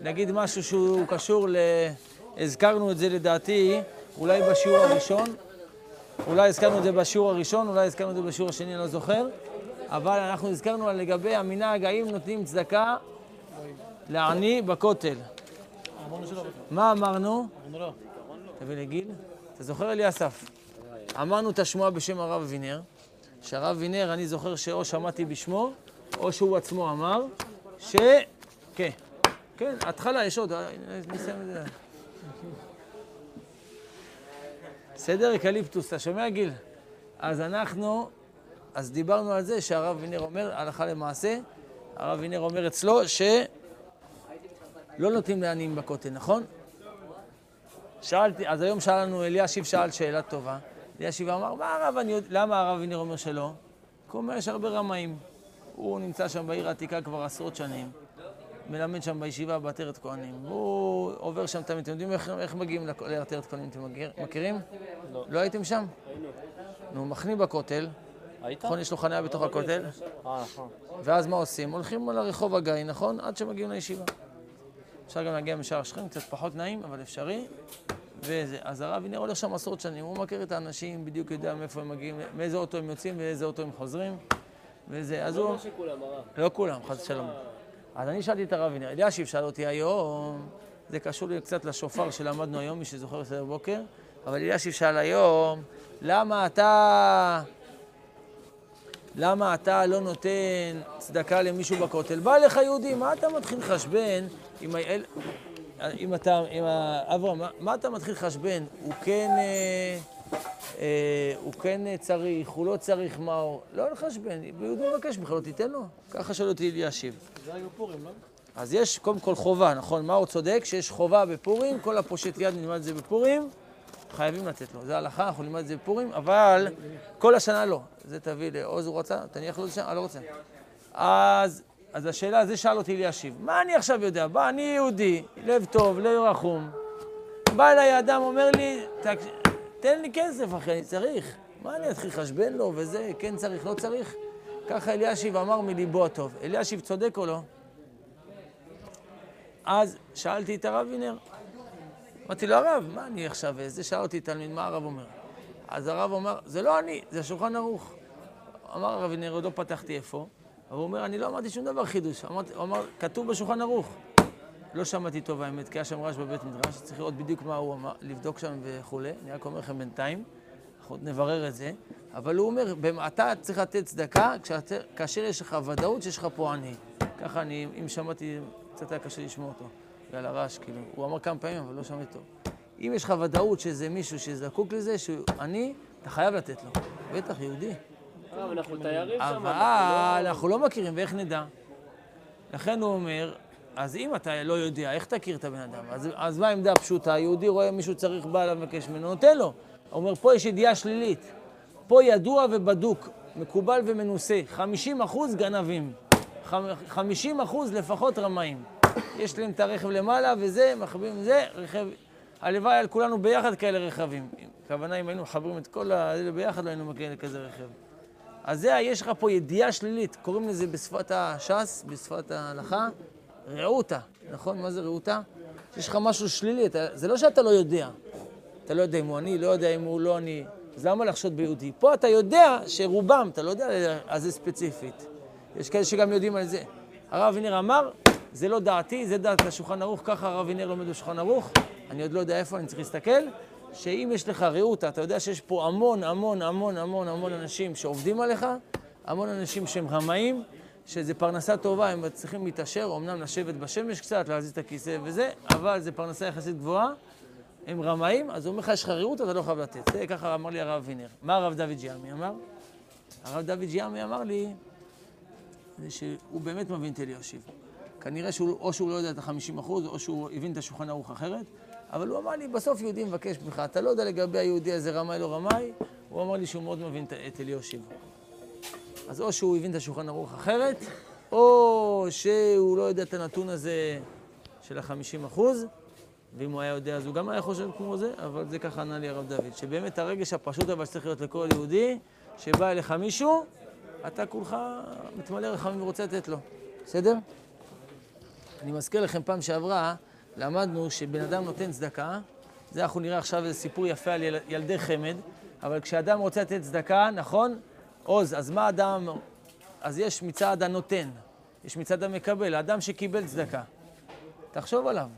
נגיד משהו שהוא קשור ל... הזכרנו את זה לדעתי, אולי בשיעור הראשון, אולי הזכרנו את זה בשיעור הראשון, אולי הזכרנו את זה בשיעור השני, אני לא זוכר, אבל אנחנו הזכרנו על לגבי המנהג, האם נותנים צדקה לעני בכותל. מה אמרנו? תביא לי גיל. אתה זוכר אלי אסף? אמרנו את השמועה בשם הרב וינר, שהרב וינר, אני זוכר שאו שמעתי בשמו, או שהוא עצמו אמר, ש... כן, כן, התחלה, יש עוד, נסיים את זה. סדר אקליפטוס, אתה שומע גיל? אז אנחנו, אז דיברנו על זה שהרב וינר אומר, הלכה למעשה, הרב וינר אומר אצלו שלא נותנים לעניים בכותל, נכון? שאלתי, אז היום שאלנו, אלישיב שאל שאלה טובה. אלישיב אמר, מה הרב, אני יודע, למה הרב וינר אומר שלא? כי הוא אומר, יש הרבה רמאים. הוא נמצא שם בעיר העתיקה כבר עשרות שנים, מלמד שם בישיבה בעטרת כהנים. הוא עובר שם תמיד, אתם יודעים איך, איך מגיעים לעטרת כהנים, אתם מכירים? לא. לא הייתם שם? היינו. נו, מחנים בכותל. היית? נכון, יש לו חניה בתוך הכותל. אה, נכון. ואז מה עושים? הולכים על הרחוב הגיא, נכון? עד שמגיעים לישיבה. אפשר גם להגיע משער שכם, קצת פחות נעים, אבל אפשרי. וזה. אז הרב הנה הולך שם עשרות שנים, הוא מכיר את האנשים, בדיוק יודע מאיפה הם מגיעים, מאיזה אוטו הם יוצאים ואיזה אוטו הם חוזרים. וזה, אז הוא... לא שכולם, הרב. לא כולם, חס ושלום. אז אני שאלתי את הרב אלישיב שאל אותי היום, זה קשור לי קצת לשופר שלמדנו היום, מי שזוכר בסדר בוקר, אבל אלישיב שאל היום, למה אתה... למה אתה לא נותן צדקה למישהו בכותל? בא לך יהודי, מה אתה מתחיל לחשבן עם האל... אם אתה, עם אברהם, מה, מה אתה מתחיל לחשבן? הוא כן, אה, אה, הוא כן צריך, הוא לא צריך, מה הוא... לא לחשבן, יהודי מבקש ממך, לא תיתן לו. ככה שואל אותי אלישיב. לא? אז יש קודם כל חובה, נכון? מה הוא צודק? שיש חובה בפורים, כל הפושט יד נלמד את זה בפורים, חייבים לתת לו. זה הלכה, אנחנו נלמד את זה בפורים, אבל כל השנה לא. זה תביא לעוז, הוא רצה? תניח לו את זה? אני לא רוצה. אז אז השאלה, זה שאל אותי להשיב. מה אני עכשיו יודע? בא, אני יהודי, לב טוב, לב רחום. בא אליי אדם, אומר לי, תן לי כסף, אחי, אני צריך. מה אני אתחיל לחשבן לו וזה, כן צריך, לא צריך? ככה אלישיב אמר מליבו הטוב. אלישיב צודק או לא? אז שאלתי את הרב וינר. אמרתי לו, הרב, מה אני עכשיו, זה שאל אותי תלמיד, מה הרב אומר? אז הרב אומר, זה לא אני, זה שולחן ערוך. אמר הרב וינר, עוד לא פתחתי איפה. אבל הוא אומר, אני לא אמרתי שום דבר חידוש. הוא אמר, כתוב בשולחן ערוך. לא שמעתי טוב האמת, כי היה שם רעש בבית מדרש, צריך לראות בדיוק מה הוא אמר, לבדוק שם וכולי. אני רק אומר לכם בינתיים, אנחנו עוד נברר את זה. אבל הוא אומר, אתה צריך לתת צדקה כאשר יש לך ודאות שיש לך פה עני. ככה אני, אם שמעתי, קצת היה קשה לשמוע אותו. בגלל הרעש, כאילו. הוא אמר כמה פעמים, אבל לא שמעתי טוב. אם יש לך ודאות שזה מישהו שזקוק לזה, שהוא עני, אתה חייב לתת לו. בטח, יהודי. אה, אבל אנחנו תיירים שם. אבל לא- אנחנו לא מכירים, ואיך נדע? לכן הוא אומר, אז אם אתה לא יודע, איך תכיר את הבן אדם? אז, אז מה העמדה הפשוטה? היהודי רואה מישהו צריך, בא אליו לבקש ממנו, נותן לו. הוא אומר, פה יש ידיעה שלילית. פה ידוע ובדוק, מקובל ומנוסה. 50 אחוז גנבים. 50 אחוז לפחות רמאים. יש להם את הרכב למעלה וזה, מחברים זה, רכב... הלוואי על כולנו ביחד כאלה רכבים. הכוונה, אם היינו מחברים את כל האלה ביחד, לא היינו מכירים כזה רכב. אז זה, יש לך פה ידיעה שלילית, קוראים לזה בשפת הש"ס, בשפת ההלכה, רעותה, נכון? מה זה רעותה? יש לך משהו שלילי, אתה, זה לא שאתה לא יודע. אתה לא יודע אם הוא עני, לא יודע אם הוא לא עני. אז למה לחשוד ביהודי? פה אתה יודע שרובם, אתה לא יודע על זה ספציפית. יש כאלה שגם יודעים על זה. הרב וינר אמר, זה לא דעתי, זה דעת השולחן ערוך, ככה הרב וינר לומד בשולחן ערוך. אני עוד לא יודע איפה, אני צריך להסתכל. שאם יש לך רעותה, אתה יודע שיש פה המון, המון, המון, המון, המון אנשים שעובדים עליך, המון אנשים שהם רמאים, שזה פרנסה טובה, הם צריכים להתעשר, אמנם לשבת בשמש קצת, להזיז את הכיסא וזה, אבל זה פרנסה יחסית גבוהה, הם רמאים, אז הוא אומר לך, יש לך רעות, אתה לא חייב לתת. זה ככה אמר לי הרב וינר. מה הרב דוד ג'יאמי אמר? הרב דוד ג'יאמי אמר לי, זה שהוא באמת מבין את אלישיב. כנראה שהוא, או שהוא לא יודע את ה-50% או שהוא הבין את השולחן ערוך אחרת, אבל הוא אמר לי, בסוף יהודי מבקש ממך, אתה לא יודע לגבי היהודי הזה רמאי לא רמאי, הוא אמר לי שהוא מאוד מבין את אליושיב. אז או שהוא הבין את השולחן ערוך אחרת, או שהוא לא יודע את הנתון הזה של החמישים אחוז, ואם הוא היה יודע אז הוא גם היה חושב כמו זה, אבל זה ככה ענה לי הרב דוד, שבאמת הרגש הפשוט אבל שצריך להיות לכל יהודי, שבא אליך מישהו, אתה כולך מתמלא רחמים ורוצה לתת לו. בסדר? אני מזכיר לכם, פעם שעברה למדנו שבן אדם נותן צדקה, זה אנחנו נראה עכשיו איזה סיפור יפה על יל, ילדי חמד, אבל כשאדם רוצה לתת צדקה, נכון? עוז, אז מה אדם... אז יש מצד הנותן, יש מצד המקבל, האדם שקיבל צדקה. תחשוב עליו,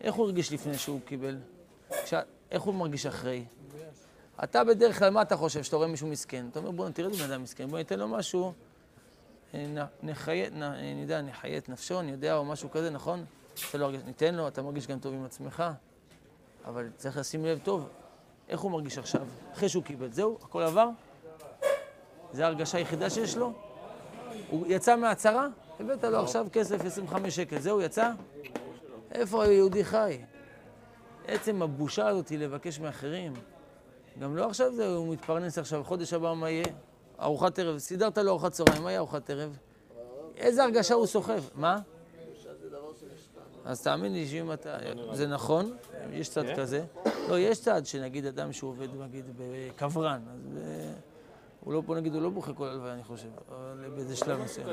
איך הוא הרגיש לפני שהוא קיבל? איך הוא מרגיש אחרי? אתה בדרך כלל, מה אתה חושב? שאתה רואה מישהו מסכן. אתה אומר, בוא תראה לי בן אדם מסכן, בוא ניתן לו משהו, נחיה, אני יודע, נחיה את נפשו, אני יודע, או משהו כזה, נכון? לא ניתן לו, אתה מרגיש גם טוב עם עצמך, אבל צריך לשים לב טוב, איך הוא מרגיש עכשיו? אחרי שהוא קיבל, זהו, הכל עבר? זו ההרגשה היחידה שיש לו? הוא יצא מהצהרה? הבאת לו עכשיו כסף 25 שקל, זהו, יצא? איפה היהודי חי? עצם הבושה הזאת היא לבקש מאחרים. גם לא עכשיו זה, הוא מתפרנס עכשיו, חודש הבא מה יהיה? ארוחת ערב, סידרת לו ארוחת צהריים, מה יהיה ארוחת ערב? איזה הרגשה הוא סוחב? מה? אז תאמין לי שאם אתה... זה נכון, יש צד כן? כזה. לא, יש צד שנגיד אדם שהוא עובד, נגיד, בקברן, אז הוא לא, בוא נגיד, הוא לא בוכה כל הלוויה, אני חושב, באיזה שלב מסוים.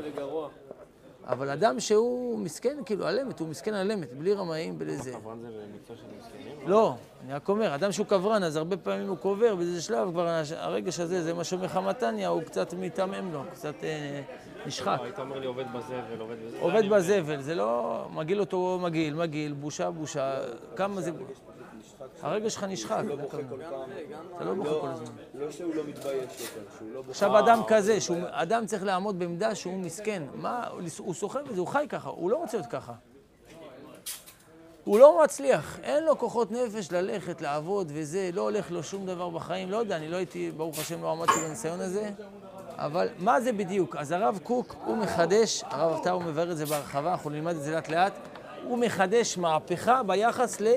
אבל אדם שהוא מסכן, כאילו, על אמת, הוא מסכן על אמת, בלי רמאים, בלי זה. קברן זה מקצוע של מסכנים? לא, אני רק אומר, אדם שהוא קברן, אז הרבה פעמים הוא קובר, באיזה שלב כבר הרגש הזה, זה מה שאומר לך מתניה, הוא קצת מתעמם לו, קצת אה, נשחק. היית אומר לי עובד בזבל, עובד בזבל. עובד בזבל, זה לא מגעיל אותו מגעיל, מגעיל, בושה, בושה, כמה זה... הרגש שלך נשחק. אתה לא בוכה כל הזמן. לא שהוא לא מתבייש יותר, שהוא לא בוכה. עכשיו אדם כזה, אדם צריך לעמוד בעמדה שהוא מסכן. מה, הוא סוחב את זה, הוא חי ככה, הוא לא רוצה להיות ככה. הוא לא מצליח, אין לו כוחות נפש ללכת, לעבוד וזה, לא הולך לו שום דבר בחיים, לא יודע, אני לא הייתי, ברוך השם, לא עמדתי בניסיון הזה, אבל מה זה בדיוק? אז הרב קוק, הוא מחדש, הרב הוא מבאר את זה בהרחבה, אנחנו נלמד את זה לאט לאט, הוא מחדש מהפכה ביחס ל...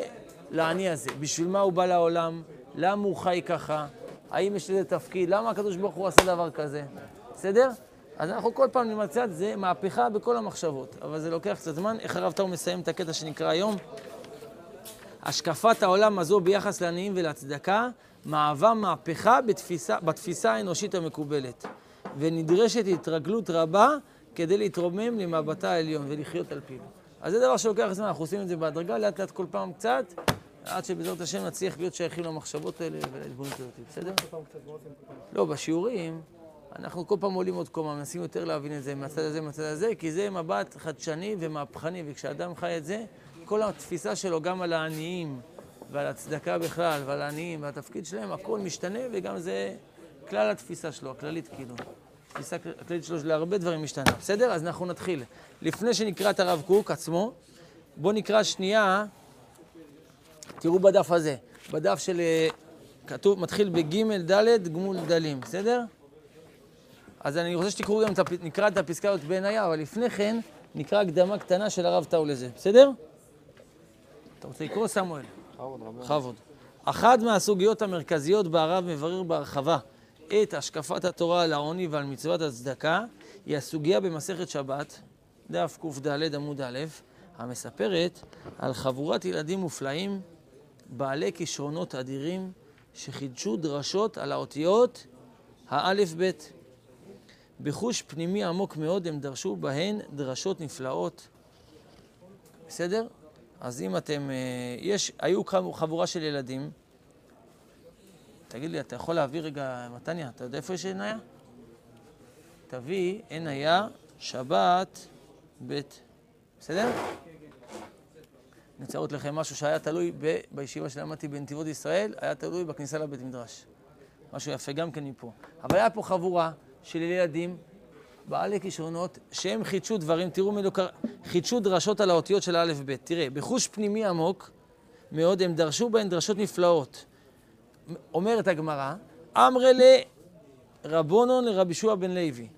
לעני הזה. בשביל מה הוא בא לעולם? למה הוא חי ככה? האם יש לזה תפקיד? למה הקדוש ברוך הוא עשה דבר כזה? בסדר? אז אנחנו כל פעם נמצא את זה מהפכה בכל המחשבות, אבל זה לוקח קצת זמן. איך הרב טאו מסיים את הקטע שנקרא היום? השקפת העולם הזו ביחס לעניים ולצדקה מהווה מהפכה בתפיסה, בתפיסה האנושית המקובלת, ונדרשת התרגלות רבה כדי להתרומם למבטה העליון ולחיות על פיו. אז זה דבר שלוקח זמן, אנחנו עושים את זה בהדרגה, לאט לאט כל פעם קצת, עד שבעזרת השם נצליח להיות שייכים למחשבות האלה ולהתבוננות הזאת, בסדר? לא, בשיעורים, אנחנו כל פעם עולים עוד קומה, מנסים יותר להבין את זה מהצד הזה, מהצד הזה, כי זה מבט חדשני ומהפכני, וכשאדם חי את זה, כל התפיסה שלו, גם על העניים ועל הצדקה בכלל, ועל העניים והתפקיד שלהם, הכל משתנה, וגם זה כלל התפיסה שלו, הכללית כאילו. התפיסה הכללית שלו להרבה דברים משתנה. בסדר? אז אנחנו נתחיל. לפני שנקרא את הרב קוק עצמו, בואו נקרא שנייה, תראו בדף הזה, בדף של, אה, כתוב, מתחיל בג' ד' גמול דלים, בסדר? אז אני רוצה שתקראו גם, נקרא את הפסקה הזאת בעינייה, אבל לפני כן נקרא הקדמה קטנה של הרב טאו לזה, בסדר? אתה רוצה לקרוא, סמואל? בכבוד. אחת מהסוגיות המרכזיות בה מברר בהרחבה את השקפת התורה על העוני ועל מצוות הצדקה, היא הסוגיה במסכת שבת, דף קד עמוד א', המספרת על חבורת ילדים מופלאים, בעלי כישרונות אדירים, שחידשו דרשות על האותיות האלף-בית. בחוש פנימי עמוק מאוד הם דרשו בהן דרשות נפלאות. בסדר? אז אם אתם... אה, יש, היו חבורה של ילדים, תגיד לי, אתה יכול להביא רגע, מתניה, אתה יודע איפה יש עיניה? תביא עיניה, שבת, ב', בסדר? אני רוצה להראות לכם משהו שהיה תלוי ב, בישיבה שלמדתי בנתיבות ישראל, היה תלוי בכניסה לבית מדרש. משהו יפה גם כן מפה. אבל היה פה חבורה של ילדים בעלי כישרונות, שהם חידשו דברים, תראו מי לא קרא, חידשו דרשות על האותיות של א'-ב'. תראה, בחוש פנימי עמוק מאוד, הם דרשו בהן דרשות נפלאות. אומרת הגמרא, אמרי לרבונון לרבי שועה בן לוי,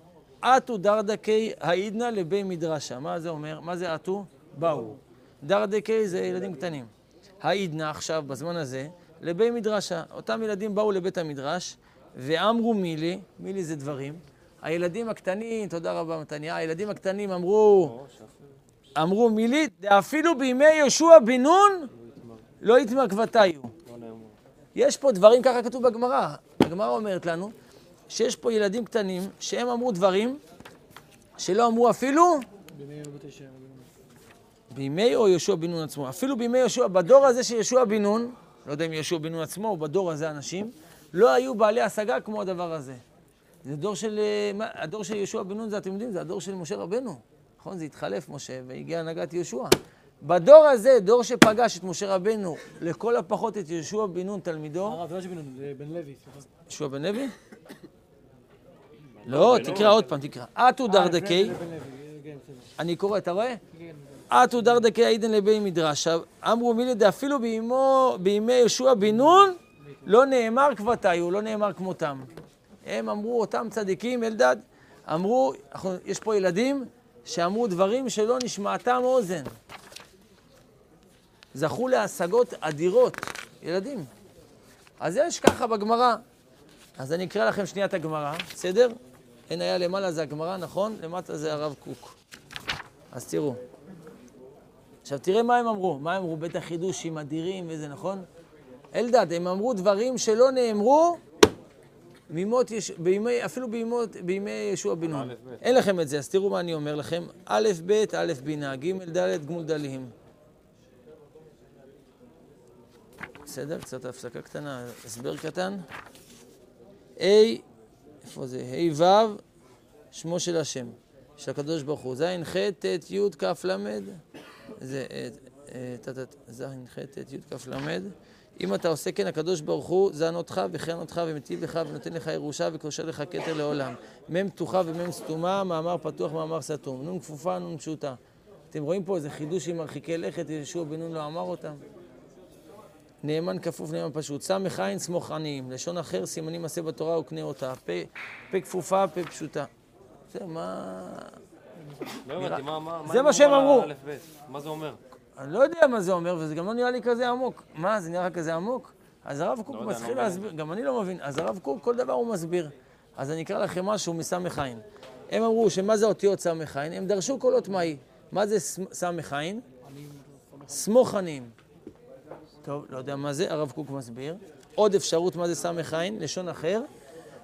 אטו דרדקי העידנא לבי מדרשה. מה זה אומר? מה זה אטו? באו. דרדקי זה ילדים קטנים. העידנא עכשיו, בזמן הזה, לבי מדרשה. אותם ילדים באו לבית המדרש, ואמרו מילי, מילי זה דברים. הילדים הקטנים, תודה רבה מתניה, הילדים הקטנים אמרו, אמרו מילי, אפילו בימי יהושע בן נון לא יתמקבתיו. יש פה דברים, ככה כתוב בגמרא. הגמרא אומרת לנו שיש פה ילדים קטנים שהם אמרו דברים שלא אמרו אפילו בימי או יהושע בן נון עצמו? אפילו בימי יהושע, בדור הזה של יהושע בן נון, לא יודע אם יהושע בן נון עצמו או בדור הזה אנשים, לא היו בעלי השגה כמו הדבר הזה. זה דור של, אה, הדור של יהושע בן נון, זה אתם יודעים, זה הדור של משה רבנו. נכון? זה התחלף משה והגיע הנהגת יהושע. בדור הזה, דור שפגש את משה רבנו, לכל הפחות את יהושע בן נון תלמידו, הרב, זה לא שבן בן לוי. יהושע בן לוי? לא, תקרא עוד פעם, תקרא. אתו דרדקי, לוי, כן. אני קורא, אתה רואה? אתו דרדקי עידן לבי מדרש. אמרו מילי דאפילו בימו- בימי יהושע בן נון, לא נאמר כבתיו, לא נאמר כמותם. הם אמרו, אותם צדיקים, אלדד, אמרו, אנחנו- יש פה ילדים שאמרו דברים שלא נשמעתם אוזן. זכו להשגות אדירות, ילדים. אז יש ככה בגמרא. אז אני אקרא לכם שנייה את הגמרא, בסדר? אין היה למעלה זה הגמרא, נכון? למטה זה הרב קוק. אז תראו. עכשיו תראה מה הם אמרו. מה הם אמרו? בטח חידושים אדירים וזה, נכון? אלדד, הם אמרו דברים שלא נאמרו מימות יש... בימי, אפילו בימות, בימי ישוע בן נון. אין לכם את זה, אז תראו מה אני אומר לכם. א', ב', א', בינה, ג', ד', גמול דלים. בסדר? קצת הפסקה קטנה, הסבר קטן. A, איפה זה? ה' ו', שמו של השם, של הקדוש ברוך הוא. ז', ח', ט', י', כ', ל', זה אה, אה, ט', ז', ח', ט', י', כ', ל'. אם אתה עושה כן, הקדוש ברוך הוא זן אותך וכן אותך ומטיב לך ונותן לך ירושה וקושר לך כתר לעולם. מ' פתוחה ומ' סתומה, מאמר פתוח, מאמר סתום. נ' כפופה, נ' פשוטה. אתם רואים פה איזה חידוש עם מרחיקי לכת, ישוע בן נון לא אמר אותם. נאמן כפוף, נאמן פשוט. סמך עין, סמוך עניים. לשון אחר, סימנים עשה בתורה וקנה אותה. פה, פה כפופה, פה פשוטה. זה מה... לא הבנתי, מה, מה, זה מה שהם אמרו. מה זה אומר? אני לא יודע מה זה אומר, וזה גם לא נראה לי כזה עמוק. מה, זה נראה לך כזה עמוק? אז הרב קוק לא יודע, מתחיל לא להסביר, גם אני לא מבין. אז הרב קוק, כל דבר הוא מסביר. אז אני אקרא לכם משהו עין. הם אמרו שמה זה אותיות סמך עין? הם דרשו קולות מהי. מה זה עין? סמוך עניים. טוב, לא יודע מה זה, הרב קוק מסביר. עוד אפשרות מה זה סמך עין, לשון אחר.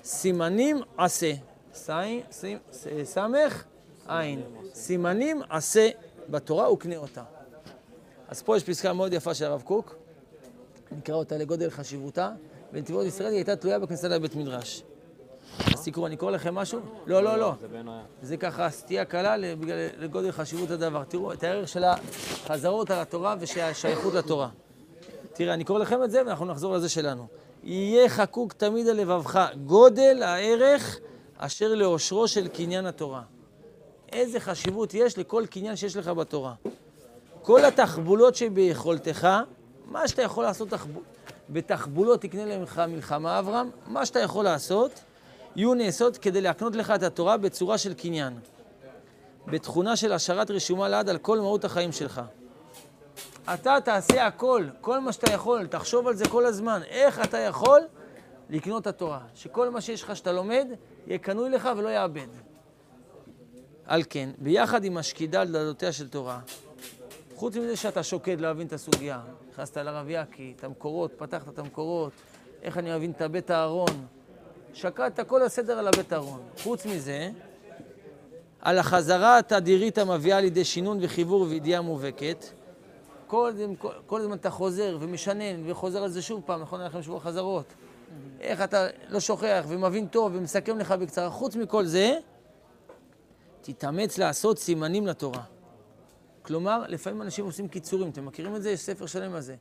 סימנים עשה. סי- סי- ס- סמך עין. סימנים עשה בתורה וקנה אותה. אז פה יש פסקה מאוד יפה של הרב קוק, נקרא אותה לגודל חשיבותה. בנתיבות ישראל היא הייתה תלויה בכניסה לבית מדרש. אז תקראו, אני קורא לכם משהו? לא, לא, לא. זה ככה סטייה קלה לגודל חשיבות הדבר. תראו את הערך של החזרות על התורה ושהשייכות לתורה. תראה, אני קורא לכם את זה ואנחנו נחזור לזה שלנו. יהיה חקוק תמיד על לבבך גודל הערך אשר לאושרו של קניין התורה. איזה חשיבות יש לכל קניין שיש לך בתורה. כל התחבולות שביכולתך, מה שאתה יכול לעשות תחב... בתחבולות תקנה לך מלחמה, אברהם, מה שאתה יכול לעשות, יהיו נעשות כדי להקנות לך את התורה בצורה של קניין. בתכונה של השארת רשומה לעד על כל מהות החיים שלך. אתה תעשה הכל, כל מה שאתה יכול, תחשוב על זה כל הזמן. איך אתה יכול לקנות את התורה? שכל מה שיש לך שאתה לומד, יהיה קנוי לך ולא יאבד. על כן, ביחד עם השקידה על דלתותיה של תורה, חוץ מזה שאתה שוקד להבין את הסוגיה, נכנסת לרב יקי, את המקורות, פתחת את המקורות, איך אני מבין את הבית הארון, שקדת כל הסדר על הבית הארון. חוץ מזה, על החזרה התדירית המביאה לידי שינון וחיבור וידיעה מובהקת, כל, כל, כל הזמן אתה חוזר ומשנן וחוזר על זה שוב פעם, נכון? היה לכם שבוע חזרות. איך אתה לא שוכח ומבין טוב ומסכם לך בקצרה. חוץ מכל זה, תתאמץ לעשות סימנים לתורה. כלומר, לפעמים אנשים עושים קיצורים, אתם מכירים את זה? יש ספר שלם על זה.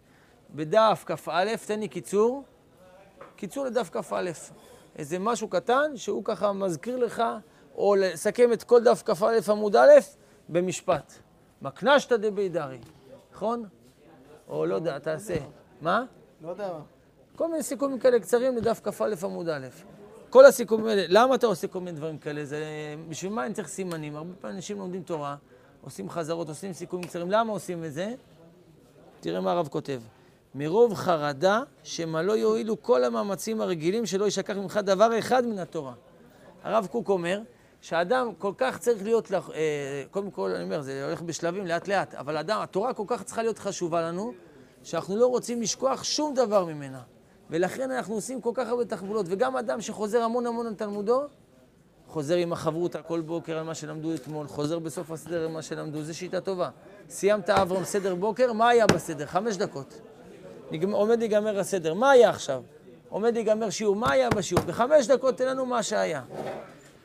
בדף כ"א, תן לי קיצור, קיצור לדף כ"א. איזה משהו קטן שהוא ככה מזכיר לך, או לסכם את כל דף כ"א עמוד א' במשפט. מקנשתא דבידרי, נכון? או לא יודע, תעשה. מה? לא יודע. כל מיני סיכומים כאלה קצרים לדף כ"א עמוד א'. כל הסיכומים האלה, למה אתה עושה כל מיני דברים כאלה? זה, בשביל מה אני צריך סימנים? הרבה פעמים אנשים לומדים תורה, עושים חזרות, עושים סיכומים קצרים. למה עושים את זה? תראה מה הרב כותב. מרוב חרדה, שמא לא יועילו כל המאמצים הרגילים שלא יישכח ממך דבר אחד מן התורה. הרב קוק אומר שאדם כל כך צריך להיות, לח- אה, קודם כל, אני אומר, זה הולך בשלבים, לאט לאט, אבל אדם, התורה כל כך צריכה להיות חשובה לנו, שאנחנו לא רוצים לשכוח שום דבר ממנה. ולכן אנחנו עושים כל כך הרבה תחבולות, וגם אדם שחוזר המון המון על תלמודו, חוזר עם החברותא כל בוקר על מה שלמדו אתמול, חוזר בסוף הסדר על מה שלמדו, זו שיטה טובה. סיימת אברהם סדר בוקר, מה היה בסדר? חמש דקות. נגמ- עומד להיגמר הסדר, מה היה עכשיו? עומד להיגמר שיעור, מה היה בשיעור? בחמש דקות תן לנו מה שהיה.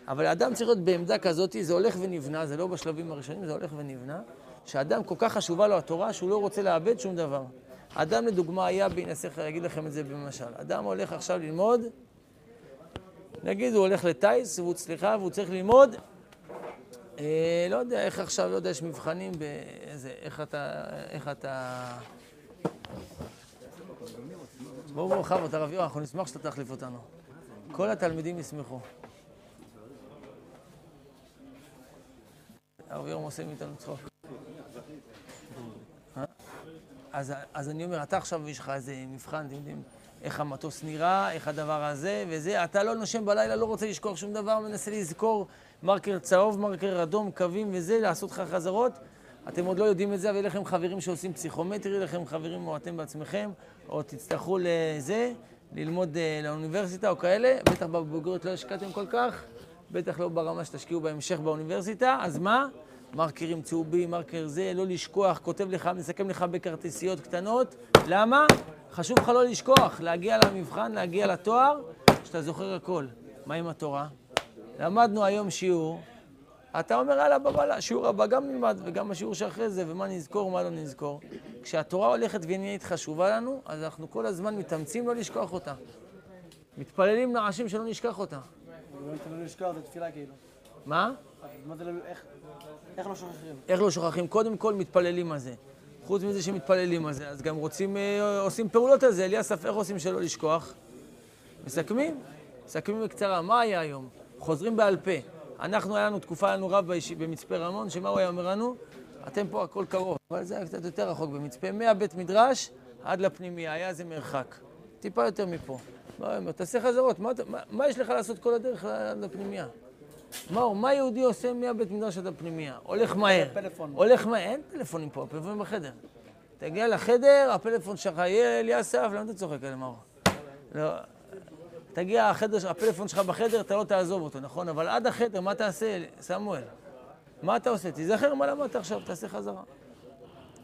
אבל האדם צריך להיות בעמדה כזאת, זה הולך ונבנה, זה לא בשלבים הראשונים, זה הולך ונבנה, שאדם כל כך חשובה לו התורה, שהוא לא רוצה לאבד שום דבר. אדם לדוגמה היה בהינסיך, אגיד לכם את זה במשל. אדם הולך עכשיו ללמוד, נגיד הוא הולך לטיס, והוא, סליחה, והוא צריך ללמוד, אה, לא יודע איך עכשיו, לא יודע, יש מבחנים באיזה, איך אתה, איך אתה... בואו, בואו, חבוד, הרב יואב, אנחנו נשמח שאתה תחליף אותנו. כל התלמידים ישמחו. הרב יורם עושה מאיתנו צחוק. אז, אז אני אומר, אתה עכשיו יש לך איזה מבחן, אתם יודעים, איך המטוס נראה, איך הדבר הזה וזה, אתה לא נושם בלילה, לא רוצה לשכוח שום דבר, מנסה לזכור מרקר צהוב, מרקר אדום, קווים וזה, לעשות לך חזרות. אתם עוד לא יודעים את זה, אבל יהיה לכם חברים שעושים פסיכומטרי, יהיה לכם חברים או אתם בעצמכם, או תצטרכו לזה, ללמוד אה, לאוניברסיטה או כאלה, בטח בבוגרות לא השקעתם כל כך, בטח לא ברמה שתשקיעו בהמשך באוניברסיטה, אז מה? מרקרים צהובים, מרקר זה, לא לשכוח, כותב לך, מסכם לך בכרטיסיות קטנות. למה? חשוב לך לא לשכוח, להגיע למבחן, להגיע לתואר, שאתה זוכר הכל. מה עם התורה? למדנו היום שיעור, אתה אומר, יאללה, בבאללה, שיעור הבא גם נלמד, וגם השיעור שאחרי זה, ומה נזכור, מה לא נזכור. כשהתורה הולכת ונהיית חשובה לנו, אז אנחנו כל הזמן מתאמצים לא לשכוח אותה. מתפללים נעשים שלא נשכח אותה. באמת לא לשכוח, זה תפילה כאילו. מה? זה, לא- לא? איך לא שוכחים? קודם כל מתפללים על זה. חוץ מזה שמתפללים על זה, אז גם רוצים, אה, עושים פעולות על זה. אליאסף, איך עושים שלא לשכוח? מסכמים? מסכמים בקצרה. מה היה היום? חוזרים בעל פה. אנחנו, היה לנו תקופה, היה לנו רב. במצפה רמון, שמה הוא היה אומר לנו? אתם פה הכל קרוב, אבל זה היה קצת יותר רחוק במצפה. מהבית מדרש עד לפנימיה, היה איזה מרחק. טיפה יותר מפה. מה הוא אומר? תעשה חזרות, מה, מה, מה יש לך לעשות כל הדרך לפנימיה? מאור, מה יהודי עושה מהבית מדרש עד הפנימיה? הולך מהר. הולך מהר, אין פלאפונים פה, הפלאפונים בחדר. תגיע לחדר, הפלאפון שלך יהיה אליאסף, למה אתה צוחק עליהם, מאור? לא. תגיע, החדר, הפלאפון שלך בחדר, אתה לא תעזוב אותו, נכון? אבל עד החדר, מה תעשה, סמואל? מה אתה עושה? תיזכר מה למדת עכשיו, תעשה חזרה.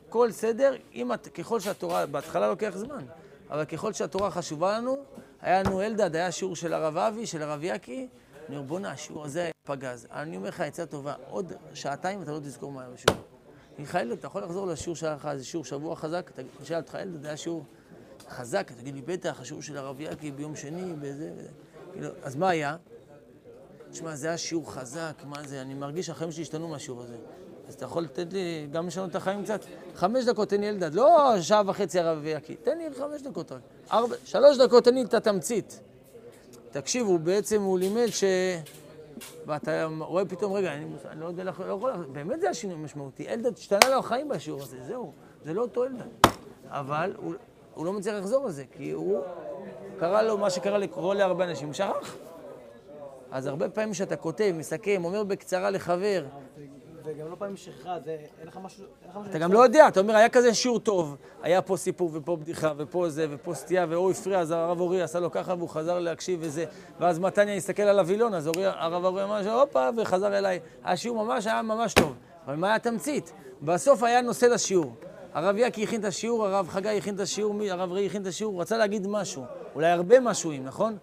כל סדר, אם את, ככל שהתורה, בהתחלה לוקח זמן, אבל ככל שהתורה חשובה לנו, היה לנו אלדד, היה שיעור של הרב אבי, של הרב יקי, אני אומר, בואנה, השיעור הזה פגז. אני אומר לך, עצה טובה, עוד שעתיים אתה לא תזכור מה היה בשיעור. מיכאל, אתה יכול לחזור לשיעור שהיה לך, איזה שיעור שבוע חזק? אתה- תשאל אותך, אלדד, היה שיעור חזק, תגיד לי, בטח, השיעור של הרב יקי ביום שני, בזה וזה. כאילו, אז מה היה? תשמע, זה היה שיעור חזק, מה זה, אני מרגיש שהחיים שלי השתנו מהשיעור הזה. אז אתה יכול לתת לי, גם לשנות את החיים קצת? חמש דקות תן לי אלדד, לא שעה וחצי הרב יקי, תן לי חמש דקות רק. ארבע, שלוש דקות תן לי את התמצית. תקשיבו, בעצם הוא לימד ש... ואתה רואה פתאום, רגע, אני, אני לא יודע, לא יכול, באמת זה היה שינוי משמעותי. אלדד השתנה לו החיים בשיעור הזה, זהו, זה לא אותו אלדד. אבל הוא, הוא לא מצליח לחזור על זה, כי הוא, קרה לו מה שקרה לקרוא להרבה אנשים, הוא שכח. אז הרבה פעמים שאתה כותב, מסכם, אומר בקצרה לחבר, זה גם לא פעמים שכחה, זה... אין לך משהו... משהו... אתה גם לא יודע, אתה אומר, היה כזה שיעור טוב, היה פה סיפור ופה בדיחה ופה זה ופה סטייה והוא הפריע, אז הרב אורי עשה לו ככה והוא חזר להקשיב וזה, ואז מתניה הסתכל על הווילון, אז הרב אורי אמר, הופה, וחזר אליי. השיעור ממש היה ממש טוב, אבל מה היה התמצית? בסוף היה נושא לשיעור. הרב יקי הכין את השיעור, הרב חגי הכין את השיעור, הרב ראי הכין את השיעור, הוא רצה להגיד משהו, אולי הרבה משהוים, נכון?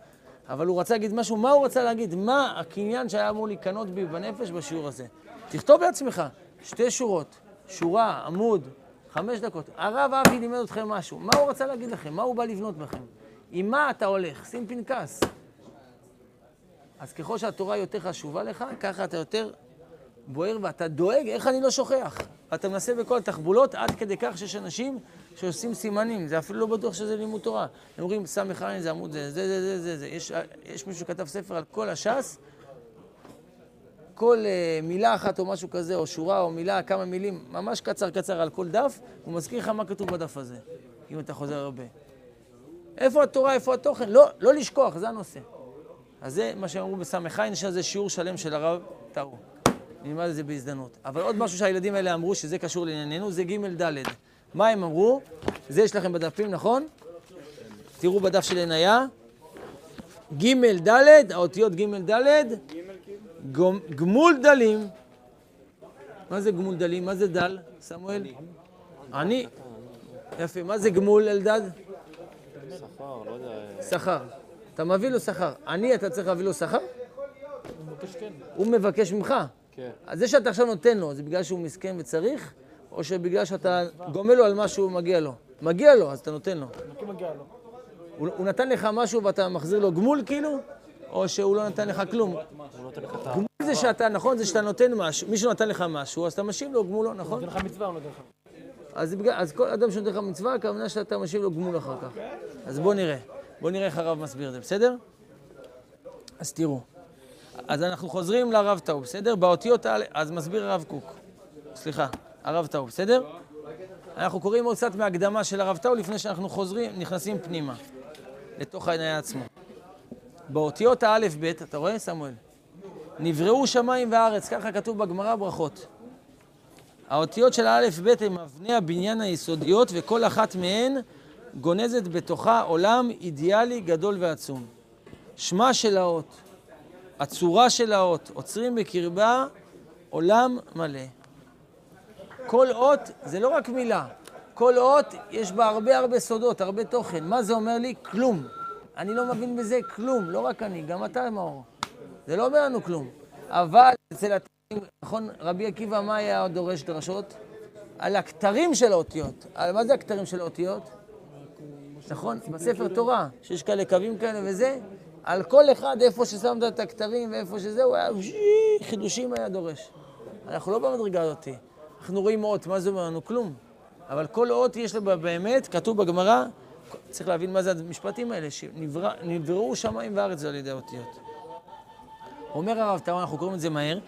אבל הוא רצה להגיד משהו, מה הוא רצה להגיד? מה הקניין שהיה אמור להיקנות בי בנפש בשיעור הזה? תכתוב לעצמך, שתי שורות, שורה, עמוד, חמש דקות. הרב אבי לימד אתכם משהו, מה הוא רצה להגיד לכם? מה הוא בא לבנות בכם? עם מה אתה הולך? שים פנקס. אז ככל שהתורה יותר חשובה לך, ככה אתה יותר בוער ואתה דואג, איך אני לא שוכח? ואתה מנסה בכל התחבולות, עד כדי כך שיש אנשים שעושים סימנים, זה אפילו לא בטוח שזה לימוד תורה. הם אומרים, עין זה עמוד זה, זה, זה, זה, זה. יש, יש מישהו שכתב ספר על כל הש"ס, כל uh, מילה אחת או משהו כזה, או שורה או מילה, כמה מילים, ממש קצר קצר על כל דף, הוא מזכיר לך מה כתוב בדף הזה, אם אתה חוזר הרבה. איפה התורה, איפה התוכן? לא, לא לשכוח, זה הנושא. אז זה מה שהם אמרו בסמך עין, יש על זה שיעור שלם של הרב טאו. נלמד את זה בהזדמנות. אבל עוד משהו שהילדים האלה אמרו, שזה קשור לענייננו, זה ג' ד'. מה הם אמרו? זה יש לכם בדפים, נכון? תראו בדף של עניה. ג' ד', האותיות ג' ד', גמול דלים. מה זה גמול דלים? מה זה דל, סמואל? אני. יפה. מה זה גמול, אלדד? שכר, לא יודע. שכר. אתה מביא לו שכר. אני, אתה צריך להביא לו שכר? הוא מבקש כן. הוא מבקש ממך. כן. אז זה שאתה עכשיו נותן לו, זה בגלל שהוא מסכן וצריך, או שבגלל שאתה גומל לו על מה שהוא מגיע לו? מגיע לו, אז אתה נותן לו. הוא, הוא נתן לך משהו ואתה מחזיר לו גמול כאילו? או שהוא לא נתן לך כלום? ה... גמול זה שאתה, נכון, זה שאתה נותן משהו, מישהו נתן לך משהו, אז אתה משיב לו גמולו, נכון? נותן לך מצווה, הוא נותן לך. אז, בגלל, אז כל אדם שנותן לך מצווה, הכוונה שאתה משיב לו גמול אחר כך. אז בוא נראה. בוא נראה איך הרב מסביר את זה, בסדר? אז תראו. אז אנחנו חוזרים לרב טאו, בסדר? באותיות האלה, אז מסביר הרב קוק. סליחה, הרב טאו, בסדר? אנחנו קוראים עוד קצת מהקדמה של הרב טאו לפני שאנחנו חוזרים, נכנסים פנימה, לתוך העניין עצמו. באותיות האלף-בית, אתה רואה, סמואל? נבראו שמיים וארץ, ככה כתוב בגמרא ברכות. האותיות של האלף-בית הן אבני הבניין היסודיות, וכל אחת מהן גונזת בתוכה עולם אידיאלי גדול ועצום. שמה של האות, הצורה של האות, עוצרים בקרבה עולם מלא. כל אות זה לא רק מילה, כל אות יש בה הרבה הרבה סודות, הרבה תוכן. מה זה אומר לי? כלום. אני לא מבין בזה כלום, לא רק אני, גם אתה מאור. זה לא אומר לנו כלום. אבל אצל התלמידים, נכון, רבי עקיבא, מה היה דורש דרשות? על הכתרים של האותיות. על מה זה הכתרים של האותיות? נכון? בספר תורה, שיש כאלה קווים כאלה וזה, על כל אחד, איפה ששמת את הכתרים ואיפה שזה, הוא היה חידושים היה דורש. אנחנו לא במדרגה הזאת. אנחנו רואים אות, מה זה אומר לנו? כלום. אבל כל אות יש לה באמת, כתוב בגמרא, צריך להבין מה זה המשפטים האלה, שנבראו שמיים וארץ על ידי האותיות. אומר הרב טאו, אנחנו קוראים את זה מהר,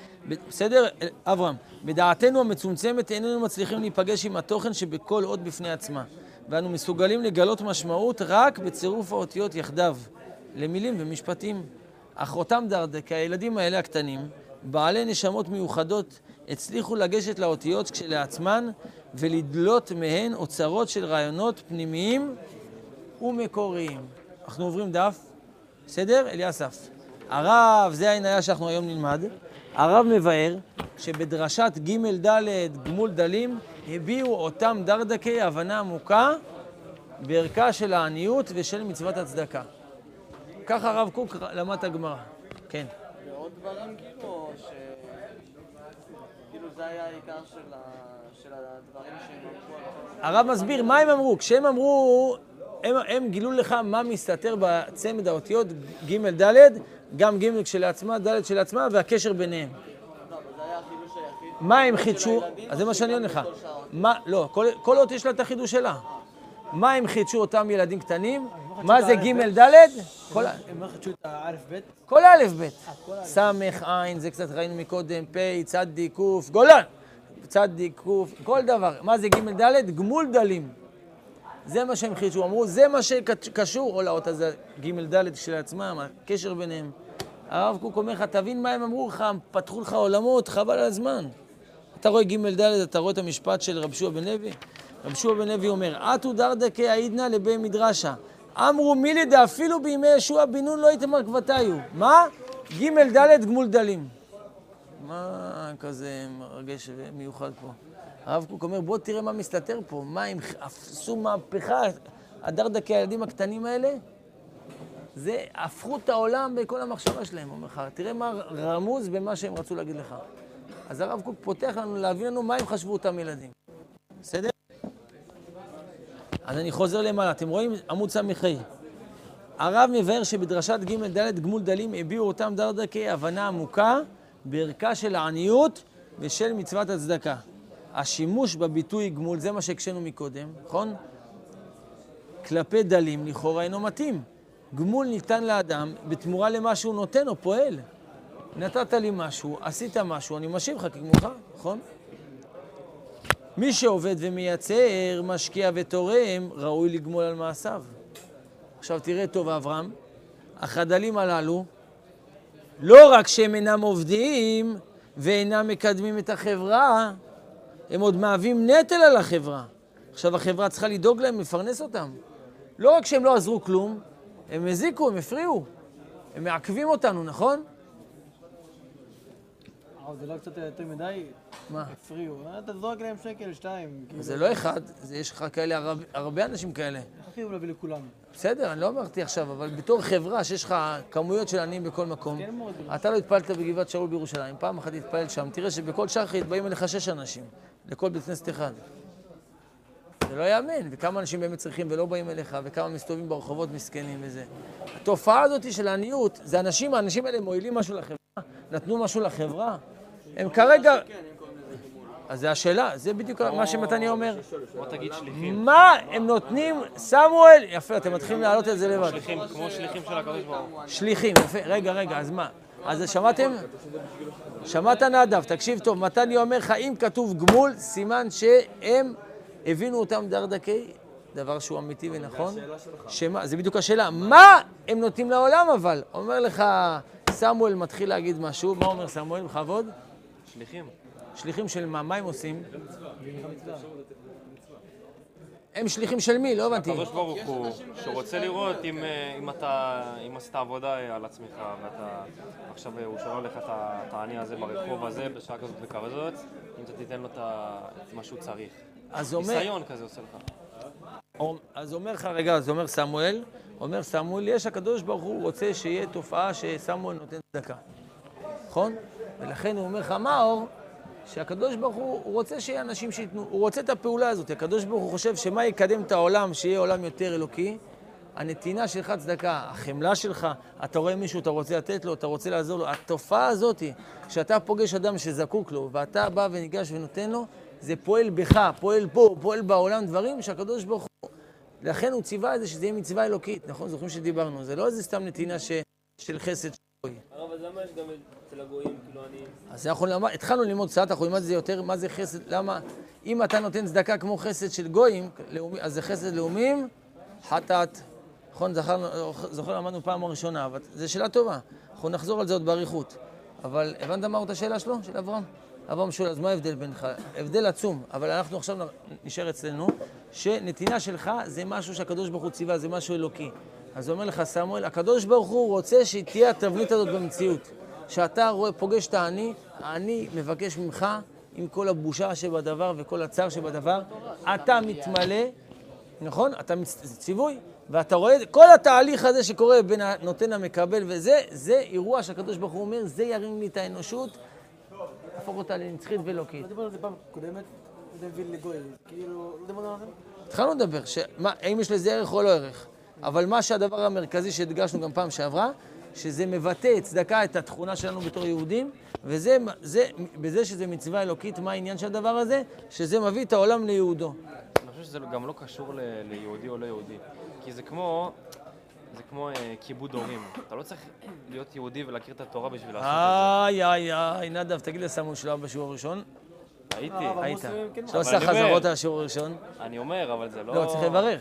בסדר, אברהם, בדעתנו המצומצמת איננו מצליחים להיפגש עם התוכן שבכל אות בפני עצמה, ואנו מסוגלים לגלות משמעות רק בצירוף האותיות יחדיו, למילים ומשפטים. אך אותם דרדקי, הילדים האלה הקטנים, בעלי נשמות מיוחדות, הצליחו לגשת לאותיות כשלעצמן ולדלות מהן אוצרות של רעיונות פנימיים ומקוריים. אנחנו עוברים דף, בסדר? אליסף. הרב, זה העניין שאנחנו היום נלמד, הרב מבאר שבדרשת ג' ד' גמול דלים הביעו אותם דרדקי הבנה עמוקה בערכה של העניות ושל מצוות הצדקה. ככה הרב קוק למד את הגמרא. כן. ועוד דברים. כאילו זה היה העיקר של, ה... של הדברים שהם אמרו על הרב מסביר מה הם אמרו. כשהם אמרו, הם, הם גילו לך מה מסתתר בצמד האותיות ג' ד', גם ג' כשלעצמה, ד' כשלעצמה, והקשר ביניהם. מה הם חידשו? אז זה מה שאני עונה לך. מה, לא, כל, כל אות יש לה את החידוש שלה. מה הם חידשו אותם ילדים קטנים? לא מה זה ג' ד'? הם לא חידשו את האלף-בית? כל האלף בית. כל האלף. סמך עין, זה קצת ראינו מקודם, פ', צדי, ק', גולן. צדי, ק', כל דבר. מה זה ג' ד'? גמול דלים. זה מה שהם חידשו. אמרו, זה מה שקשור, או לאות הזה, ג' ד' כשלעצמם, הקשר ביניהם. הרב קוק אומר לך, תבין מה הם אמרו לך, פתחו לך עולמות, חבל על הזמן. אתה רואה ג' ד', אתה רואה את המשפט של רב שועה בן לוי? רב שועה בן לוי אומר, אטו דרדקי העידנא לבי מדרשה. אמרו מילי דאפילו בימי ישוע בן נון לא יתמר כבתיו. מה? ג' ד' גמול דלים. מה כזה מרגש ומיוחד פה? הרב קוק אומר, בוא תראה מה מסתתר פה. מה הם עשו מהפכה? הדרדקי הילדים הקטנים האלה, זה הפכו את העולם בכל המחשבה שלהם, אומר לך. תראה מה רמוז במה שהם רצו להגיד לך. אז הרב קוק פותח לנו להבין לנו מה הם חשבו אותם ילדים. בסדר? אז אני חוזר למעלה, אתם רואים עמוד ס"ה. הרב מבאר שבדרשת ג' ד' גמול דלים הביעו אותם דרדקי הבנה עמוקה בערכה של העניות ושל מצוות הצדקה. השימוש בביטוי גמול, זה מה שהקשינו מקודם, נכון? כלפי דלים לכאורה אינו מתאים. גמול ניתן לאדם בתמורה למה שהוא נותן או פועל. נתת לי משהו, עשית משהו, אני משיב לך כגמולך, נכון? מי שעובד ומייצר, משקיע ותורם, ראוי לגמול על מעשיו. עכשיו תראה טוב, אברהם, החדלים הללו, לא רק שהם אינם עובדים ואינם מקדמים את החברה, הם עוד מהווים נטל על החברה. עכשיו החברה צריכה לדאוג להם, לפרנס אותם. לא רק שהם לא עזרו כלום, הם הזיקו, הם הפריעו, הם מעכבים אותנו, נכון? הרב, זה לא קצת יותר מדי? מה? הפריעו. אה, אתה זורק להם שקל, שתיים. כאילו, זה לא אחד, יש לך כאלה, הרב- הרבה אנשים כאלה. הכי להביא לכולם? בסדר, אני לא אמרתי עכשיו, אבל בתור חברה שיש לך כמויות של עניים בכל מקום, כן. אתה לא התפללת בגבעת שאול בירושלים, פעם אחת תתפלל שם, תראה שבכל שחרית באים אליך שש אנשים, לכל בית כנסת אחד. זה לא יאמן, וכמה אנשים באמת צריכים ולא באים אליך, וכמה מסתובבים ברחובות מסכנים וזה. התופעה הזאת של העניות, זה אנשים, האנשים האלה מועילים משהו לחברה, נתנו משהו לחברה. הם כרגע... אז זה השאלה, זה בדיוק מה שמתניה אומר. בוא תגיד שליחים. מה הם נותנים, סמואל, יפה, אתם מתחילים להעלות את זה לבד. שליחים, כמו שליחים של הקדוש ברוך הוא. שליחים, יפה. רגע, רגע, אז מה? אז שמעתם? שמעת נדב, תקשיב טוב. מתניה אומר לך, אם כתוב גמול, סימן שהם הבינו אותם דרדקי, דבר שהוא אמיתי ונכון. שמה, זה בדיוק השאלה. מה הם נותנים לעולם אבל? אומר לך, סמואל מתחיל להגיד משהו, מה אומר סמואל? בכבוד? שליחים. שליחים של מה? מה הם עושים? הם שליחים של מי? לא הבנתי. הקדוש ברוך הוא, שהוא רוצה לראות אם, אה, אם אתה, עשית עבודה אה, על עצמך, ואתה עכשיו אה, הוא שואל לך את העני הזה ברחוב הזה, בשעה כזאת וכזאת, אם אתה תיתן לו את מה שהוא צריך. ניסיון כזה עושה לך. אז אומר לך, רגע, אז אומר סמואל, אומר סמואל, יש הקדוש ברוך הוא רוצה שיהיה תופעה שסמואל נותן צדקה, נכון? ולכן הוא אומר לך, מה האור? שהקדוש ברוך הוא, הוא רוצה שיהיה אנשים שייתנו, הוא רוצה את הפעולה הזאת, הקדוש ברוך הוא חושב שמה יקדם את העולם, שיהיה עולם יותר אלוקי? הנתינה שלך צדקה, החמלה שלך, אתה רואה מישהו, אתה רוצה לתת לו, אתה רוצה לעזור לו, התופעה הזאת, שאתה פוגש אדם שזקוק לו, ואתה בא וניגש ונותן לו, זה פועל בך, פועל פה, פועל בעולם, דברים שהקדוש ברוך הוא... לכן הוא ציווה את זה שזה יהיה מצווה אלוקית, נכון? זוכרים שדיברנו, זה לא איזה סתם נתינה ש... של חסד. הרב, אז למה יש גם כאילו. אז אנחנו למד, התחלנו ללמוד קצת, אנחנו נלמד זה יותר, מה זה חסד, למה? אם אתה נותן צדקה כמו חסד של גויים, לאומי, אז זה חסד לאומים, חטאת. נכון, זוכר, למדנו פעם הראשונה, אבל זו שאלה טובה. אנחנו נחזור על זה עוד באריכות. אבל הבנת מה אותה שאלה שלו, של אברהם? אברהם שואל, אז מה ההבדל בינך? הבדל עצום, אבל אנחנו עכשיו נשאר אצלנו, שנתינה שלך זה משהו שהקדוש ברוך הוא ציווה, זה משהו אלוקי. אז אומר לך סמואל, הקדוש ברוך הוא רוצה שתהיה התבנית הזאת במציאות. שאתה רואה, פוגש את העני, העני מבקש ממך, עם כל הבושה שבדבר וכל הצער שבדבר, אתה מתמלא, נכון? אתה מצ... זה ציווי, ואתה רואה, כל התהליך הזה שקורה בין הנותן למקבל וזה, זה אירוע שהקדוש ברוך הוא אומר, זה ירים לי את האנושות, יהפוך אותה לנצחית ואלוקית. לא דיברנו על זה פעם קודמת, זה מביא לגוי. כאילו, לא דיברנו על זה? התחלנו לדבר, האם יש לזה ערך או לא ערך. אבל מה שהדבר המרכזי שהדגשנו גם פעם שעברה, שזה מבטא צדקה את התכונה שלנו בתור יהודים, וזה, זה, בזה שזה מצווה אלוקית, מה העניין של הדבר הזה? שזה מביא את העולם ליהודו. אני חושב שזה גם לא קשור ל- ליהודי או לא יהודי. כי זה כמו, זה כמו אה, כיבוד הורים. אתה לא צריך להיות יהודי ולהכיר את התורה בשביל לעשות את איי, איי, איי, נדב, תגיד לסמואל שלו בשיעור הראשון. זה. הייתי. אבל היית. כן שלא עשה אומר- חזרות על השיעור הראשון. אני אומר, אבל זה לא... לא, צריך לברר.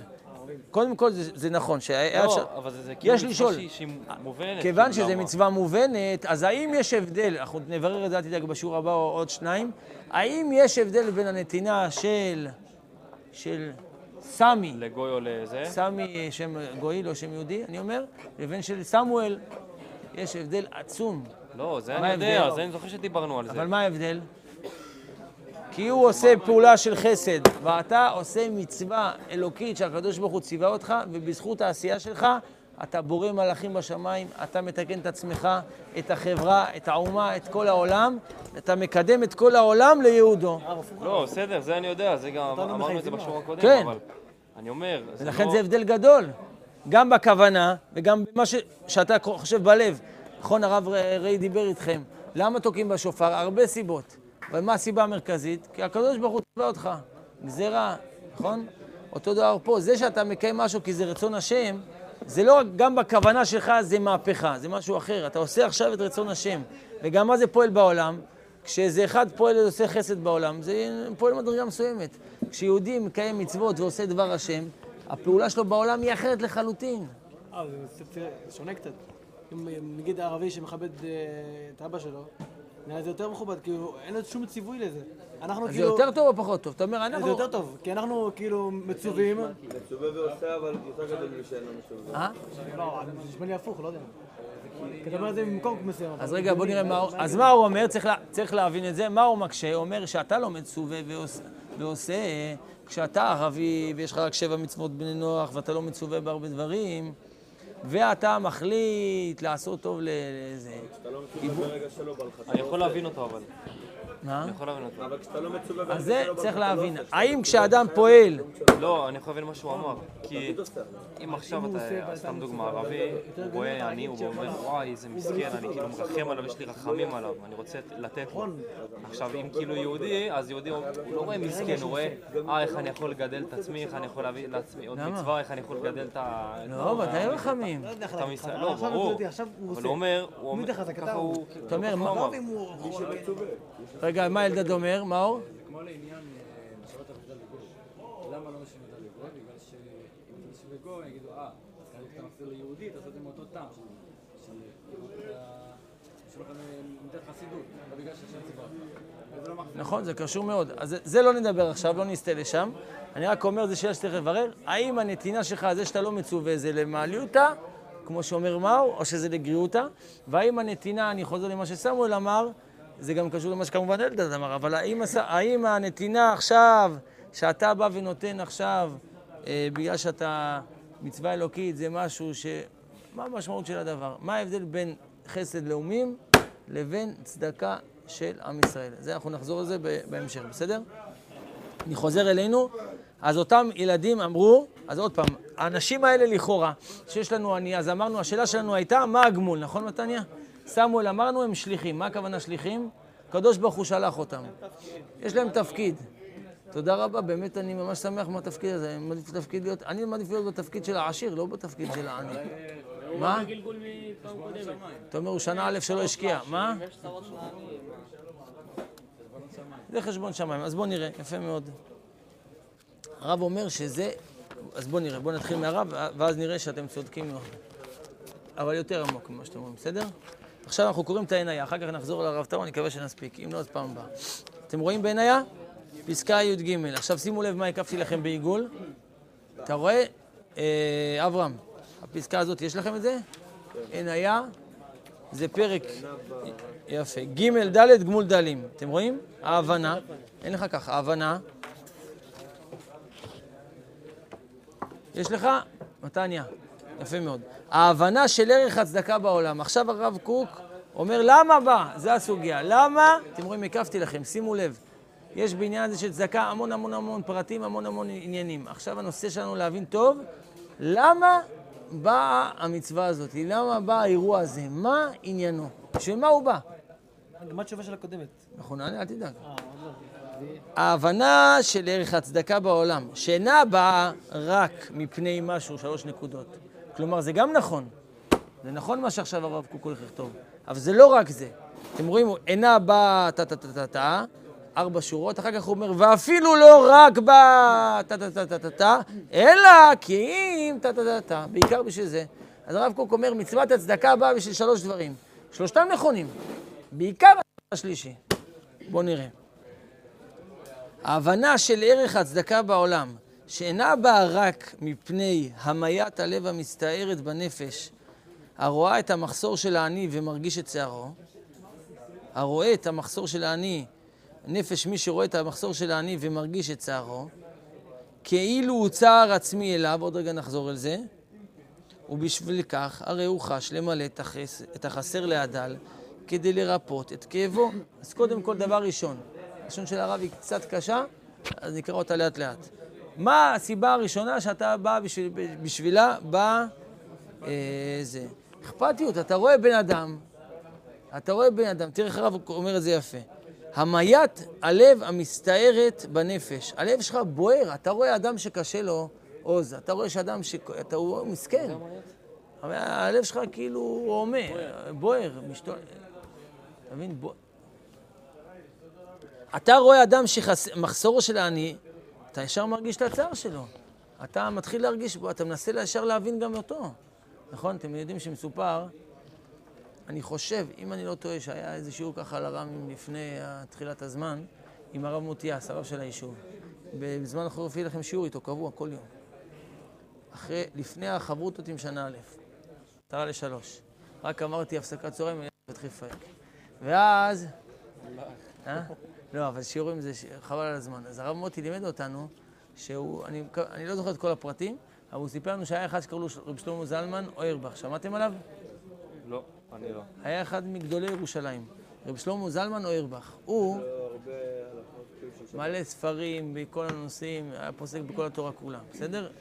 קודם כל, זה זה נכון, שהיה לא, אפשר... אבל זה, זה כאילו מצווה. שהיא- שהיא מובנת. כיוון כאילו, שזו? מצווה מובנת, אז האם יש הבדל, אנחנו נברר את זה, אל תדאג, בשיעור הבא או עוד שניים, האם יש הבדל בין הנתינה של, של סמי, לגוי או לזה? סמי שם גוי, לא שם יהודי, אני אומר, לבין של סמואל, יש הבדל עצום. לא, זה אני יודע? זה אני זוכר שדיברנו על זה. אבל מה ההבדל? כי הוא עושה פעולה של חסד, ואתה עושה מצווה אלוקית שהקדוש ברוך הוא ציווה אותך, ובזכות העשייה שלך אתה בורא מלאכים בשמיים, אתה מתקן את עצמך, את החברה, את האומה, את כל העולם, אתה מקדם את כל העולם ליהודו. לא, בסדר, זה אני יודע, זה גם אמרנו את זה בשיעור הקודם, כן. אבל אני אומר, זה ולכן לא... זה הבדל גדול, גם בכוונה וגם במה ש... שאתה חושב בלב. נכון, הרב ריי דיבר איתכם. למה תוקעים בשופר? הרבה סיבות. אבל מה הסיבה המרכזית? כי הקדוש ברוך הוא ציווה אותך. גזירה, נכון? אותו דבר פה, זה שאתה מקיים משהו כי זה רצון השם, זה לא רק, גם בכוונה שלך זה מהפכה, זה משהו אחר. אתה עושה עכשיו את רצון השם. וגם מה זה פועל בעולם? כשאיזה אחד פועל ועושה חסד בעולם, זה פועל מדרגה מסוימת. כשיהודי מקיים מצוות ועושה דבר השם, הפעולה שלו בעולם היא אחרת לחלוטין. אה, זה שונה קצת. נגיד ערבי שמכבד אה, את אבא שלו, נראה לי זה יותר מכובד, כאילו, אין לו שום ציווי לזה. אנחנו אז זה כאילו... יותר טוב או פחות טוב? אתה אומר, זה אנחנו... יותר טוב, כי אנחנו כאילו מצווים. מצווה ועושה, אבל יותר גדול ממי שאין לו מצווה. אה? לא, זה נשמע לי הפוך, לא יודע. כי אתה אומר את זה ממקום מסוים. אז רגע, בוא נראה מה הוא... אז? מה הוא אומר? צריך לה- צריך להבין את זה. מה הוא מקשה? הוא אומר שאתה לא מצווה ועוש- ועושה, כשאתה ערבי ויש לך רק שבע מצוות בני נוח ואתה לא מצווה בהרבה דברים, ואתה מחליט לעשות טוב ל- לזה. אתה לא. אני יכול להבין אותו, אבל. מה? אני יכול להבין אותו. אבל כשאתה לא מצווה אז זה לך, צריך לא להבין. האם כשאדם פועל... לא, אני יכול להבין מה שהוא אמר. כי. אם עכשיו אתה, סתם דוגמה, ערבי, הוא רואה עני, הוא אומר, וואי, איזה מסכן, אני כאילו מרחם עליו, יש לי רחמים עליו, אני רוצה לתת לו. עכשיו, אם כאילו יהודי, אז יהודי הוא לא רואה מסכן, הוא רואה, אה, איך אני יכול לגדל את עצמי, איך אני יכול להביא לעצמי עוד? מצווה, איך אני יכול לגדל את ה... לא, ודאי רחמים. לא מישראל, לא, ברור. אבל. הוא אומר, הוא אומר, ככה? הוא... אתה אומר, מה- לא. רגע, מה אלדד אומר? מאור? כמו לעניין אה, משאלות עבודה לגוי. למה לא משאלים אותה לגוי? בגלל שאם אתה משאיר לגוי, יגידו, אה, אז אתה מחזיר ליהודי, תעשה את זה מאותו טעם לא לא. נכון, זה קשור מאוד. אז זה- זה לא נדבר עכשיו, לא נסטה לשם. אני רק אומר, זו שאלה שצריך לברר, האם הנתינה שלך, זה שאתה לא מצווה, זה למעליותא, כמו שאומר מאו, או שזה לגריעותא, והאם הנתינה, אני חוזר למה שסמואל אמר, זה גם קשור למה שכמובן אלדד אמר, אבל האם, האם הנתינה עכשיו, שאתה בא ונותן עכשיו, אה, בגלל שאתה מצווה אלוקית, זה משהו ש... מה המשמעות של הדבר? מה ההבדל בין חסד לאומים לבין צדקה של עם ישראל? זה, אנחנו נחזור לזה בהמשך, בסדר? אני חוזר אלינו. אז אותם ילדים אמרו, אז עוד פעם, האנשים האלה לכאורה, שיש לנו עני, אז אמרנו, השאלה שלנו הייתה, מה הגמול, נכון מתניה? סמואל אמרנו, הם שליחים. מה הכוונה שליחים? הקדוש ברוך הוא שלח אותם. יש להם תפקיד. תודה רבה, באמת אני ממש שמח מהתפקיד הזה. אני מעדיף תפקיד להיות, אני מעדיף להיות בתפקיד של העשיר, לא בתפקיד של העני. מה? אתה אומר, הוא שנה א' שלא השקיע. מה? זה חשבון שמיים. אז בואו נראה, יפה מאוד. הרב אומר שזה... אז בואו נראה, בואו נתחיל מהרב, ואז נראה שאתם צודקים מאוד. אבל יותר עמוק ממה שאתם אומרים, בסדר? עכשיו אנחנו קוראים את העיניה, אחר כך נחזור לרב טאו, אני מקווה שנספיק, אם לא, אז פעם הבאה. אתם רואים בעיניה? פסקה י"ג. עכשיו שימו לב מה הקפתי לכם בעיגול. אתה רואה? אה, אברהם, הפסקה הזאת, יש לכם את זה? עיניה, זה פרק... יפה. ג' ד' גמול דלים. אתם רואים? ההבנה. אין לך ככה. ההבנה. יש לך? מתניה. יפה מאוד. ההבנה של ערך הצדקה בעולם. עכשיו הרב קוק אומר, למה בא? זה הסוגיה. למה? אתם רואים, הקפתי לכם, שימו לב. יש בעניין הזה של צדקה המון המון המון פרטים, המון המון עניינים. עכשיו הנושא שלנו להבין טוב, למה באה המצווה הזאת? למה בא האירוע הזה? מה עניינו? בשביל מה הוא בא? מה התשובה של הקודמת? נענה, אל תדאג. אה, לא. ההבנה של ערך הצדקה בעולם, שאינה באה רק מפני משהו, שלוש נקודות. כלומר, זה גם נכון. זה נכון מה שעכשיו הרב קוק הולך לכתוב, אבל זה לא רק זה. אתם רואים, אינה באה טה-טה-טה-טה, ארבע שורות, אחר כך הוא אומר, ואפילו לא רק באה טה-טה-טה-טה-טה, אלא כי אם טה-טה-טה-טה, בעיקר בשביל זה. אז הרב קוק אומר, מצוות הצדקה באה בשביל שלוש דברים. שלושתם נכונים, בעיקר השלישי. בואו נראה. ההבנה של ערך הצדקה בעולם, שאינה באה רק מפני המיית הלב המסתערת בנפש, הרואה את המחסור של העני ומרגיש את צערו, הרואה את המחסור של העני, נפש מי שרואה את המחסור של העני ומרגיש את צערו, כאילו הוא צער עצמי אליו, עוד רגע נחזור אל זה, ובשביל כך הרי הוא חש למלא את, את החסר להדל כדי לרפות את כאבו. אז קודם כל, דבר ראשון, הלשון של הרב היא קצת קשה, אז נקרא אותה לאט לאט. מה הסיבה הראשונה שאתה בא בשביל, בשבילה? בא אה. אכפתיות, אתה רואה בן אדם, אתה רואה בן אדם, תראה איך הרב אומר את זה יפה. המיית הלב המסתערת בנפש. הלב שלך בוער, אתה רואה אדם שקשה לו עוז, אתה רואה שאדם ש... אתה הוא מסכן. הלב שלך כאילו הומה, בוער, משתול... אתה מבין? בוער. אתה רואה אדם שמחסורו של העני, אתה ישר מרגיש את הצער שלו. אתה מתחיל להרגיש בו, אתה מנסה ישר להבין גם אותו. נכון? אתם יודעים שמסופר אני חושב, אם אני לא טועה, שהיה איזה שיעור ככה על הר"מים לפני תחילת הזמן, עם הרב מוטיאס, הרב של היישוב. בזמן החורף יהיה לכם שיעור איתו, קבוע, כל יום. אחרי, לפני החברותות עם שנה א', עשרה לשלוש. רק אמרתי הפסקת צהריים, אני מתחיל לפרק. ואז... אה? לא, אבל שיעורים זה ש- חבל על הזמן. אז הרב מוטי לימד אותנו שהוא, אני, אני לא זוכר את כל הפרטים, אבל הוא סיפר לנו שהיה אחד שקראו לו רב שלמה זלמן אוירבך. שמעתם עליו? לא, אני לא. היה אחד מגדולי ירושלים. רב שלמה זלמן אוירבך. הוא כאילו מלא ספרים בכל הנושאים, היה פוסק בכל התורה כולה, בסדר?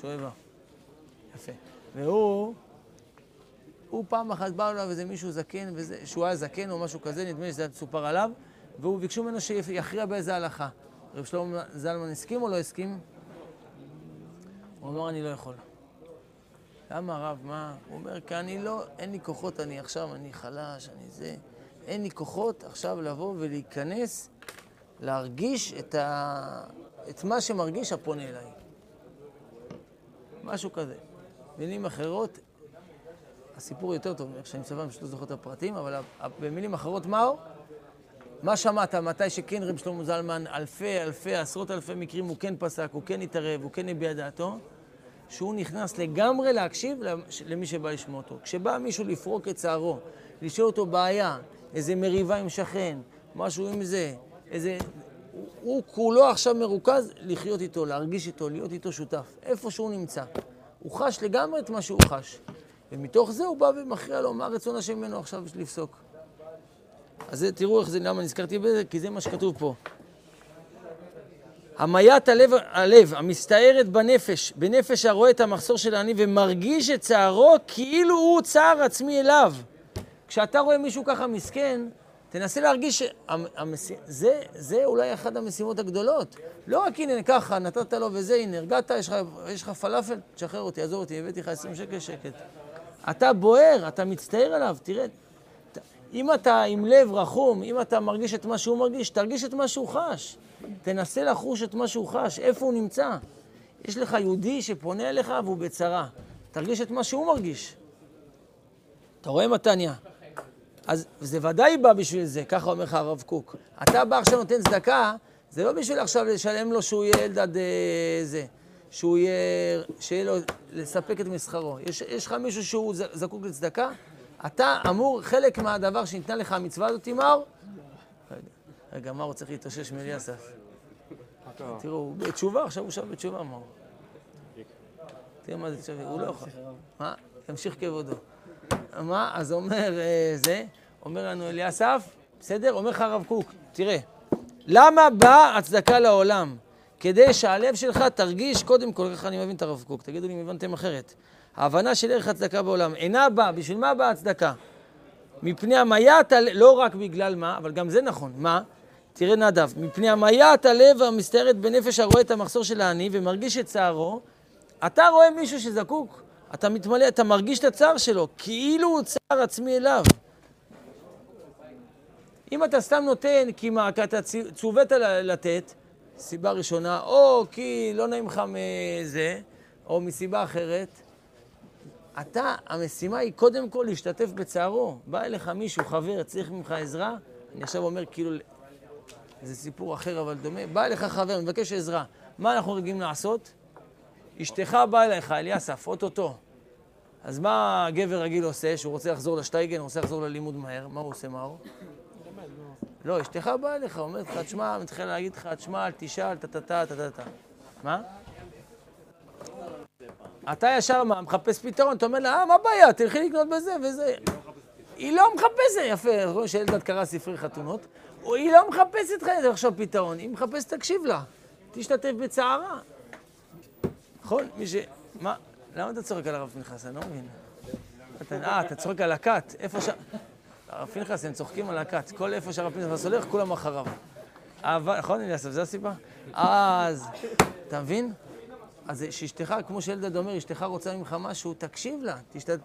שואבה. יפה. והוא, הוא פעם אחת בא אליו איזה מישהו זקן, וזה, שהוא היה זקן או משהו כזה, נדמה לי שזה היה מסופר עליו, והוא ביקשו ממנו שיכריע באיזה הלכה. רב שלמה זלמן הסכים או לא הסכים? הוא אמר, אני לא יכול. למה הרב, מה? הוא אומר, כי אני לא, אין לי כוחות, אני עכשיו, אני חלש, אני זה. אין לי כוחות עכשיו לבוא ולהיכנס, להרגיש את, ה... את מה שמרגיש הפונה אליי. משהו כזה. במילים אחרות, הסיפור יותר טוב מאיך שאני מספר, אני פשוט לא זוכר את הפרטים, אבל במילים אחרות, מה הוא? מה שמעת? מתי שכן רב שלמה זלמן, אלפי, אלפי, עשרות אלפי מקרים הוא כן פסק, הוא כן התערב, הוא כן הביע דעתו, שהוא נכנס לגמרי להקשיב למ- למי שבא לשמוע אותו. כשבא מישהו לפרוק את צערו, לשאול אותו בעיה, איזה מריבה עם שכן, משהו עם זה, איזה... הוא, הוא כולו עכשיו מרוכז לחיות איתו, להרגיש איתו, להיות איתו שותף, איפה שהוא נמצא. הוא חש לגמרי את מה שהוא חש. ומתוך זה הוא בא ומכריע לו מה רצון השם ממנו עכשיו לפסוק. אז תראו איך זה, למה נזכרתי בזה? כי זה מה שכתוב פה. המיית הלב, הלב המסתערת בנפש, בנפש הרואה את המחסור של העני ומרגיש את צערו כאילו הוא צער עצמי אליו. כשאתה רואה מישהו ככה מסכן, תנסה להרגיש, המ- המש... זה, זה אולי אחת המשימות הגדולות. לא רק הנה ככה, נתת לו וזה, הנה, הרגעת, יש לך פלאפל, תשחרר אותי, עזוב אותי, הבאתי לך 20 שקל שקט. אתה בוער, אתה מצטער עליו, תראה. אם אתה עם לב רחום, אם אתה מרגיש את מה שהוא מרגיש, תרגיש את מה שהוא חש. תנסה לחוש את מה שהוא חש, איפה הוא נמצא. יש לך יהודי שפונה אליך והוא בצרה. תרגיש את מה שהוא מרגיש. אתה רואה מתניה? אז זה ודאי בא בשביל זה, ככה אומר לך הרב קוק. אתה בא עכשיו נותן צדקה, זה לא בשביל עכשיו לשלם לו שהוא יהיה אלדד אה, זה, שהוא יהיה, שיהיה לו, לספק את מסחרו. יש, לך מישהו שהוא זקוק לצדקה? אתה אמור, חלק מהדבר שניתנה לך המצווה הזאת, מאור, רגע, מאור צריך להתאושש מאליסף. תראו, הוא בתשובה, עכשיו הוא שם בתשובה, מאור. תראה מה זה תשובה, הוא לא יכול. מה? ימשיך כבודו. מה? אז אומר אה, זה, אומר לנו אליסף, בסדר? אומר לך הרב קוק, תראה, למה באה הצדקה לעולם? כדי שהלב שלך תרגיש, קודם כל, ככה אני מבין את הרב קוק, תגידו לי אם הבנתם אחרת. ההבנה של ערך הצדקה בעולם אינה באה, בשביל מה באה הצדקה? מפני המיית הלב, לא רק בגלל מה, אבל גם זה נכון, מה? תראה נדב, מפני המיית הלב המסתערת בנפש הרואה את המחסור של העני ומרגיש את צערו, אתה רואה מישהו שזקוק, אתה מתמלא, אתה מרגיש את הצער שלו, כאילו הוא צער עצמי אליו. אם אתה סתם נותן כי מה, כי אתה צוות לתת, סיבה ראשונה, או כי לא נעים לך מזה, או מסיבה אחרת, אתה, המשימה היא קודם כל להשתתף בצערו. בא אליך מישהו, חבר, צריך ממך עזרה, אני עכשיו אומר כאילו, זה סיפור אחר אבל דומה, בא אליך חבר, מבקש עזרה, מה אנחנו רגילים לעשות? אשתך באה אליך, אליסף, אוטוטו. אז מה הגבר רגיל עושה, שהוא רוצה לחזור לשטייגן, רוצה לחזור ללימוד מהר, מה הוא עושה, מאור? לא, אשתך באה אליך, אומרת לך, תשמע, מתחילה להגיד לך, תשמע, אל תשאל, טה-טה-טה, טה-טה-טה. מה? אתה ישר מה, מחפש פתרון, אתה אומר לה, אה, מה הבעיה, תלכי לקנות בזה וזה. היא לא מחפשת, יפה, רואים שאלדד קרא ספרי חתונות, היא לא מחפשת עכשיו פתרון, היא מחפשת, תקשיב לה, תשתתף בצערה. נכון? מי ש... מה? למה אתה צוחק על הרב פנחס? אני לא מבין. אה, אתה צוחק על הכת, איפה ש... הרב פנחס, הם צוחקים על הכת. כל איפה שהרב פנחס הולך, כולם אחריו. אבל, נכון, אליסף, זו הסיבה? אז, אתה מבין? אז שאשתך, כמו שאלדד אומר, אשתך רוצה ממך משהו, תקשיב לה, תשת...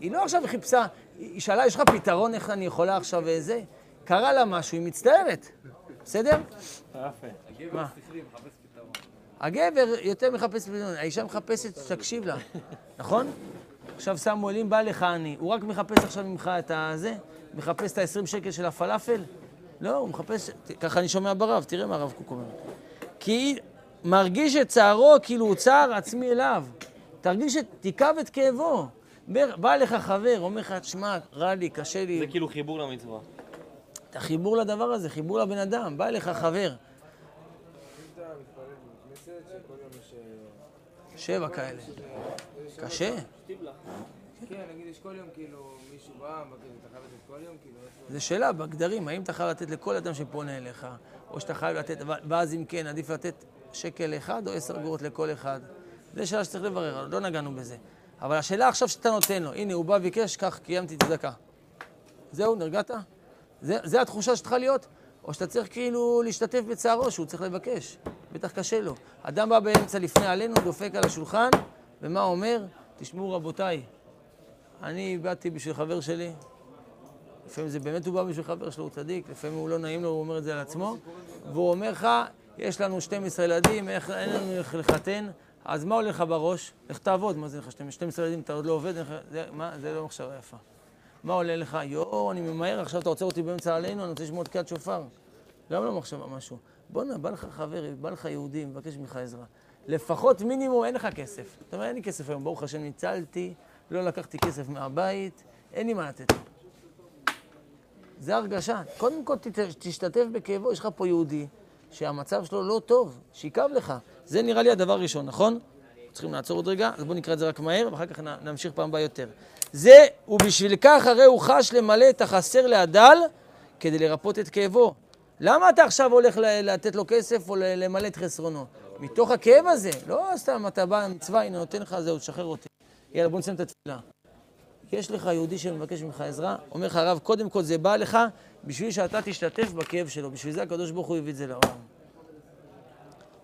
היא לא עכשיו חיפשה, היא שאלה, יש לך פתרון איך אני יכולה עכשיו וזה? קרה לה משהו, היא מצטערת, בסדר? מה? הגבר יותר מחפש פתרון, האישה מחפשת שתקשיב לה, נכון? עכשיו סמואל, אם בא לך עני, הוא רק מחפש עכשיו ממך את הזה? מחפש את ה-20 שקל של הפלאפל? לא, הוא מחפש, ככה אני שומע ברב, תראה מה הרב קוק אומר. כי מרגיש את צערו כאילו הוא צער עצמי אליו. תרגיש, את, תיכב את כאבו. בא- לך חבר, אומר לך, תשמע, רע לי, קשה לי. זה כאילו חיבור למצווה. את החיבור לדבר הזה, חיבור לבן אדם. בא לך חבר. שבע כאלה. קשה. כן, נגיד יש כל יום כאילו מישהו בא, מבקש, אתה חייב לתת כל יום, כאילו איפה... זו שאלה בגדרים, האם אתה חייב לתת לכל אדם שפונה אליך, או שאתה חייב לתת, ואז אם כן, עדיף לתת שקל אחד או עשר אגורות לכל אחד. זו שאלה שצריך לברר, לא נגענו בזה. אבל השאלה עכשיו שאתה נותן לו, הנה, הוא בא וביקש, קח, קיימתי צדקה. זהו, נרגעת? זה, זה התחושה שצריכה להיות? או שאתה צריך כאילו להשתתף בצערו, שהוא צריך לבקש. בטח קשה לו. אדם בא באמצע לפני עלינו, דופק על השולחן, ומה אומר? תשמעו רבותיי, אני באתי בשביל חבר שלי, לפעמים זה באמת הוא בא בשביל חבר שלו, הוא צדיק, לפעמים הוא לא נעים לו, הוא אומר את זה על עצמו, והוא אומר לך, יש לנו 12 ילדים, איך, אין לנו איך לחתן, אז מה עולה לך בראש? לך תעבוד, מה זה לך 12 ילדים, אתה עוד לא עובד, איך, זה, מה, זה לא מחשבה יפה. מה עולה לך? יואו, אני ממהר, עכשיו אתה עוצר אותי באמצע עלינו, אני רוצה לשמוע את תקיעת שופר. גם לא מחשבה משהו. בואנה, בא לך חבר, בא לך יהודי, מבקש ממך עזרה. לפחות מינימום אין לך כסף. אתה אומר, אין לי כסף היום, ברוך השם ניצלתי, לא לקחתי כסף מהבית, אין לי מה לתת. זה הרגשה. קודם כל תת- תשתתף בכאבו, יש לך פה יהודי שהמצב שלו לא טוב, שיכאב לך. זה נראה לי הדבר הראשון, נכון? צריכים לעצור עוד רגע, אז בואו נקרא את זה רק מהר, ואחר כך נמשיך פעם הבאה יותר. זה, ובשביל כך הרי הוא חש למלא את החסר להדל כדי לרפות את כאבו. למה אתה עכשיו הולך לתת לו כסף או למלא את חסרונו? מתוך הכאב הזה, לא סתם אתה בא למצווה, הנה נותן לך זהו, תשחרר אותי. יאללה, בוא נסיים את התפילה. יש לך יהודי שמבקש ממך עזרה, אומר לך הרב, קודם כל זה בא לך בשביל שאתה תשתתף בכאב שלו, בשביל זה הקדוש ברוך הוא הביא את זה לעולם.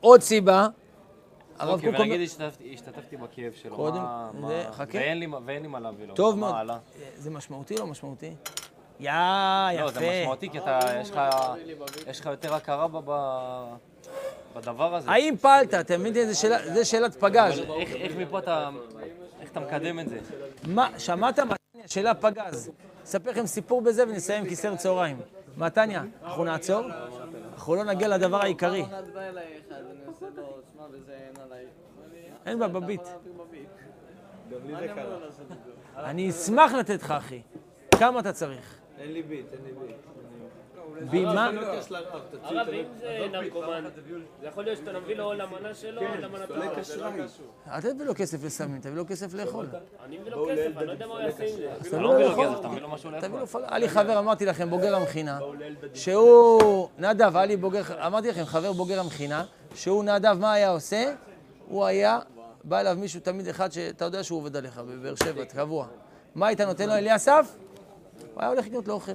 עוד סיבה, הרב אוקיי, קוק אומר... ונגיד השתתפתי- בכאב שלו, קודם, חכה. ואין לי מה- להביא לו. טוב מאוד. הלאה? זה משמעותי או לא משמעותי? יא, לא, זה יפה. משמעותי, כי אתה, יש לך- יותר הכרה בדבר הזה. האם פעלת? אתה מבין? זה שאלת פגז. איך מפה אתה, איך אתה מקדם את זה? מה, שמעת מתניה? שאלה פגז. אספר לכם סיפור בזה ונסיים כיסר צהריים. מתניה, אנחנו נעצור? אנחנו לא נגיע לדבר העיקרי. אין בה בביט. אני אשמח לתת לך, אחי. כמה אתה צריך? אין לי ביט, אין לי ביט. בימה? לרב, תציל הרב, אם זה נרקומן, זה יכול להיות שאתה מביא לו למנה שלו או למנת סולק אשראי. אל תביא לו כסף לסמים, תביא לו כסף לאכול. אני מביא לו כסף, אני לא יודע מה הוא יעשה עם זה. אז אתה תביא לא לו. כסף, לו משהו תביא לאכול. לו פל... היה לי חבר, אמרתי לכם, בוגר המכינה, שהוא, נדב, היה לי בוגר, אמרתי לכם, חבר בוגר המכינה, שהוא נדב, מה היה עושה? הוא היה, בא אליו מישהו, תמיד אחד שאתה יודע שהוא עובד עליך, בבאר שבע, קבוע. מה היית נותן לו, אליסף? הוא היה הולך לקנות לו אוכל.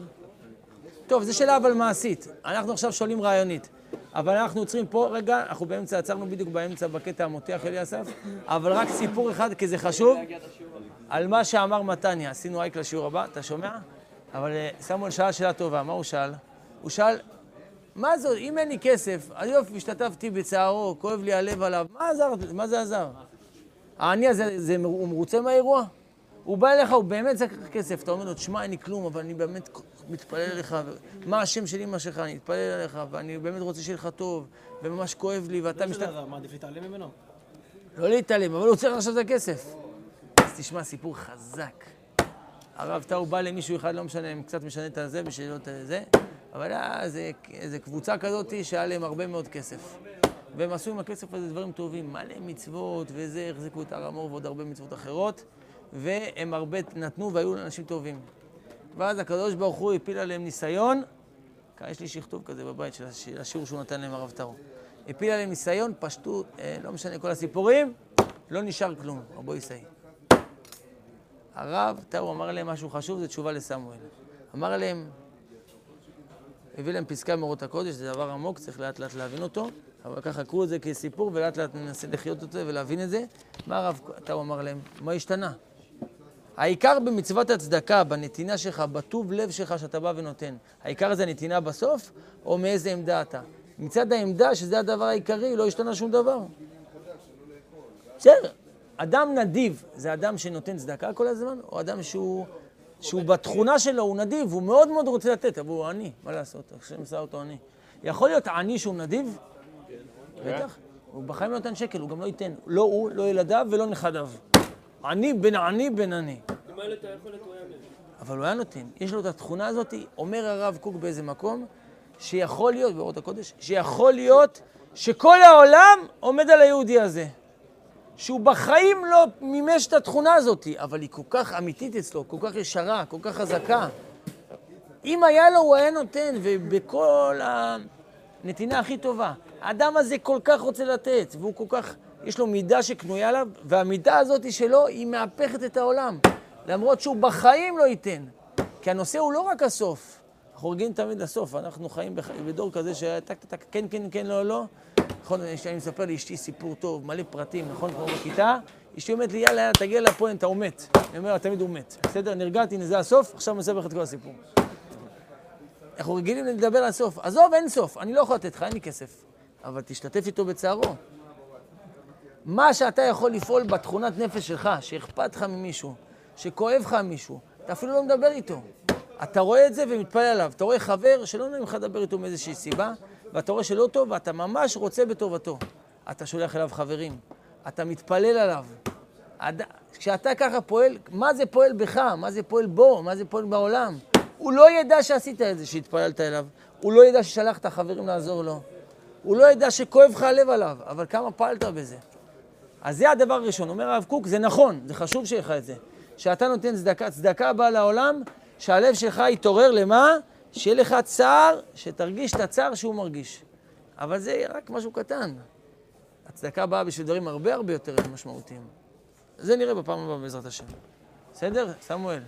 טוב, זו שאלה אבל מעשית. אנחנו עכשיו שואלים רעיונית. אבל אנחנו עוצרים פה, רגע, אנחנו באמצע, עצרנו בדיוק באמצע בקטע המותח אליסף, אבל רק סיפור אחד, כי זה חשוב, על מה שאמר מתניה. עשינו אייק לשיעור הבא, אתה שומע? אבל אה, סמואל שאל שאלה טובה, מה הוא שאל? הוא שאל, מה זאת, אם אין לי כסף, אז יופי, השתתפתי בצערו, כואב לי הלב עליו, מה עזר, מה זה עזר? העני הזה, זה, הוא מרוצה מהאירוע? הוא בא אליך, הוא באמת צריך כסף, אתה אומר לו, תשמע, אין לי כלום, אבל אני באמת מתפלל אליך, מה השם של אמא שלך, אני מתפלל אליך, ואני באמת רוצה שיהיה לך טוב, וממש כואב לי, ואתה משתתף... משנה, מעדיף להתעלם ממנו? לא להתעלם, אבל הוא צריך עכשיו את הכסף. אז תשמע, סיפור חזק. הרב טאו בא למישהו אחד, לא משנה, הם קצת משנה את הזה בשביל לא את זה, אבל היה איזה, איזה קבוצה כזאת שהיה להם הרבה מאוד כסף. והם עשו עם הכסף הזה דברים טובים, מלא מצוות וזה, החזיקו את הר המור ועוד הרבה מצוות אחרות, והם הרבה נתנו והיו אנשים טובים. ואז הקדוש ברוך הוא הפיל עליהם ניסיון, יש לי שכתוב כזה בבית של הש- השיעור שהוא נתן להם הרב טאו. הפיל עליהם ניסיון, פשטו, אה, לא משנה כל הסיפורים, לא נשאר כלום, רבו ישאי. הרב טאו אמר להם משהו חשוב, זו תשובה לסמואל. אמר להם, הביא להם פסקה מאורות הקודש, זה דבר עמוק, צריך לאט לאט להבין אותו, אבל ככה קחו את זה כסיפור ולאט לאט ננסה לחיות אותו ולהבין את זה. מה הרב טאו אמר להם? מה השתנה? העיקר במצוות הצדקה, בנתינה שלך, בטוב לב שלך שאתה בא ונותן. העיקר זה הנתינה בסוף, או מאיזה עמדה אתה? מצד העמדה, שזה הדבר העיקרי, לא השתנה שום דבר. בסדר, אדם נדיב זה אדם שנותן צדקה כל הזמן, או אדם שהוא, שהוא בתכונה שלו, הוא נדיב, הוא מאוד מאוד רוצה לתת, אבל הוא עני, מה לעשות, השם עשה אותו עני. יכול להיות עני שהוא נדיב? בטח. הוא בחיים לא נותן שקל, הוא גם לא ייתן. לא הוא, לא ילדיו ולא נכדיו. עני בן עני בן עני. אבל הוא היה נותן. יש לו את התכונה הזאת, אומר הרב קוק באיזה מקום, שיכול להיות, באורות הקודש, שיכול להיות שכל העולם עומד על היהודי הזה. שהוא בחיים לא מימש את התכונה הזאת, אבל היא כל כך אמיתית אצלו, כל כך ישרה, כל כך חזקה. אם היה לו, הוא היה נותן, ובכל הנתינה הכי טובה. האדם הזה כל כך רוצה לתת, והוא כל כך, יש לו מידה שקנויה עליו, והמידה הזאת שלו, היא מהפכת את העולם. למרות שהוא בחיים לא ייתן. כי הנושא הוא לא רק הסוף. אנחנו רגילים תמיד לסוף, אנחנו חיים בדור כזה שטק טק טק, כן, כן, כן, לא, לא. נכון, אני מספר לאשתי סיפור טוב, מלא פרטים, נכון, כמו בכיתה. אשתי אומרת לי, יאללה, תגיע לפואנטה, הוא מת. אני אומר תמיד הוא מת. בסדר, נרגעתי, זה הסוף, עכשיו אני מספר לך את כל הסיפור. אנחנו רגילים לדבר על הסוף. עזוב, אין סוף, אני לא יכול לתת לך, אין לי כסף. אבל תשתתף איתו בצערו. מה שאתה יכול לפעול בתכונת נפש שלך, שאכפת לך ממישהו, שכואב לך מישהו, אתה אפילו לא מדבר איתו. אתה רואה את זה ומתפלל עליו. אתה רואה חבר שלא נעים לך לדבר איתו מאיזושהי סיבה, ואתה רואה שלא טוב, ואתה ממש רוצה בטובתו. אתה שולח אליו חברים, אתה מתפלל עליו. כשאתה ככה פועל, מה זה פועל בך? מה זה פועל בו? מה זה פועל בעולם? הוא לא ידע שעשית את זה, שהתפללת אליו. הוא לא ידע ששלחת חברים לעזור לו. הוא לא ידע שכואב לך הלב עליו, אבל כמה פעלת בזה. אז זה הדבר הראשון. אומר הרב קוק, זה נכון, זה חשוב שיהיה לך את זה. שאתה נותן צדקה, צדקה באה לעולם, שהלב שלך יתעורר למה? שיהיה לך צער, שתרגיש את הצער שהוא מרגיש. אבל זה רק משהו קטן. הצדקה באה בשביל דברים הרבה הרבה יותר משמעותיים. זה נראה בפעם הבאה בעזרת השם. בסדר? סמואל.